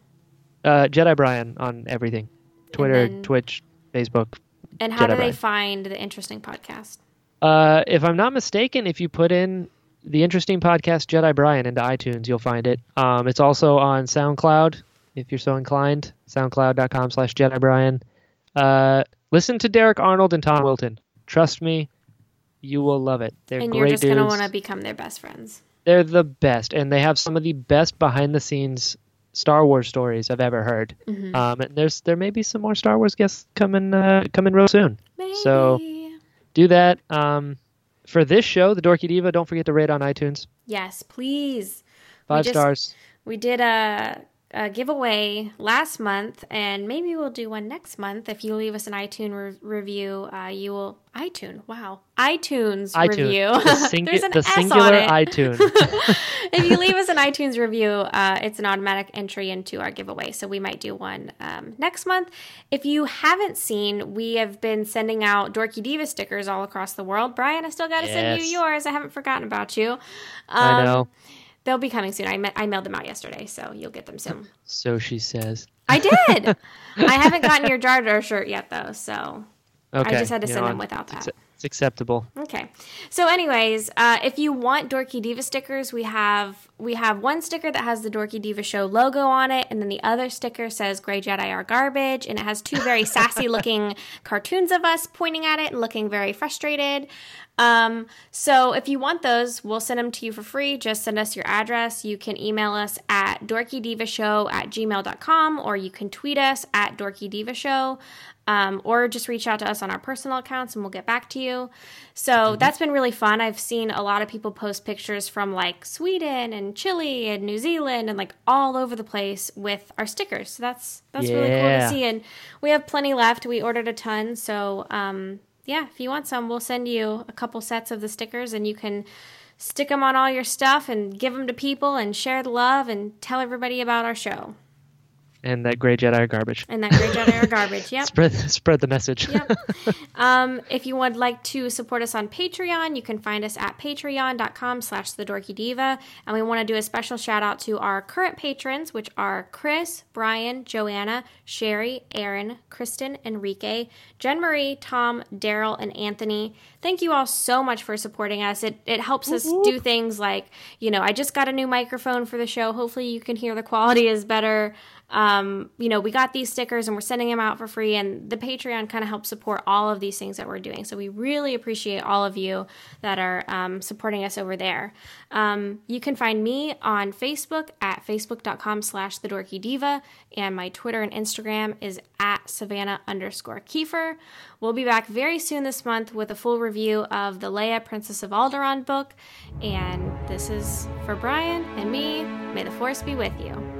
Uh, Jedi Brian on everything, Twitter, then- Twitch, Facebook. And how Jedi do they Brian. find the interesting podcast? Uh, if I'm not mistaken, if you put in the interesting podcast Jedi Brian into iTunes, you'll find it. Um, it's also on SoundCloud if you're so inclined. SoundCloud.com slash Jedi Brian. Uh, listen to Derek Arnold and Tom Wilton. Trust me, you will love it. They're and great you're just gonna want to become their best friends. They're the best, and they have some of the best behind the scenes Star Wars stories I've ever heard. Mm-hmm. Um, and there's there may be some more Star Wars guests coming uh, coming real soon. Maybe. So- Do that. Um, for this show, the Dorky Diva, don't forget to rate on iTunes. yes, please. Five just- stars. We did a a giveaway last month, and maybe we'll do one next month. If you leave us an iTunes re- review, uh, you will iTunes. Wow, iTunes, iTunes. review. The, singu- the singular iTunes. if you leave us an iTunes review, uh, it's an automatic entry into our giveaway. So we might do one um, next month. If you haven't seen, we have been sending out Dorky Diva stickers all across the world. Brian, I still got to yes. send you yours. I haven't forgotten about you. Um, I know. They'll be coming soon. I, ma- I mailed them out yesterday, so you'll get them soon. So she says. I did. I haven't gotten your Jar Jar shirt yet, though, so okay. I just had to you send know, them without that. It's acceptable. Okay. So, anyways, uh, if you want Dorky Diva stickers, we have we have one sticker that has the Dorky Diva Show logo on it, and then the other sticker says "Gray Jedi are garbage," and it has two very sassy looking cartoons of us pointing at it and looking very frustrated. Um, so if you want those, we'll send them to you for free. Just send us your address. You can email us at dorkydivashow at gmail.com or you can tweet us at dorkydivashow um, or just reach out to us on our personal accounts and we'll get back to you. So mm-hmm. that's been really fun. I've seen a lot of people post pictures from like Sweden and Chile and New Zealand and like all over the place with our stickers. So that's that's yeah. really cool to see. And we have plenty left. We ordered a ton, so um, yeah, if you want some, we'll send you a couple sets of the stickers and you can stick them on all your stuff and give them to people and share the love and tell everybody about our show. And that gray Jedi are garbage. And that gray Jedi are garbage. Yep. spread spread the message. yep. Um, if you would like to support us on Patreon, you can find us at patreon.com slash the dorky diva. And we want to do a special shout out to our current patrons, which are Chris, Brian, Joanna, Sherry, Aaron, Kristen, Enrique, Jen Marie, Tom, Daryl, and Anthony. Thank you all so much for supporting us. It it helps us do things like, you know, I just got a new microphone for the show. Hopefully you can hear the quality is better um, you know, we got these stickers and we're sending them out for free. And the Patreon kind of helps support all of these things that we're doing. So we really appreciate all of you that are um, supporting us over there. Um, you can find me on Facebook at facebook.com slash the dorky diva. And my Twitter and Instagram is at Savanna underscore Kiefer. We'll be back very soon this month with a full review of the Leia Princess of Alderaan book. And this is for Brian and me. May the Force be with you.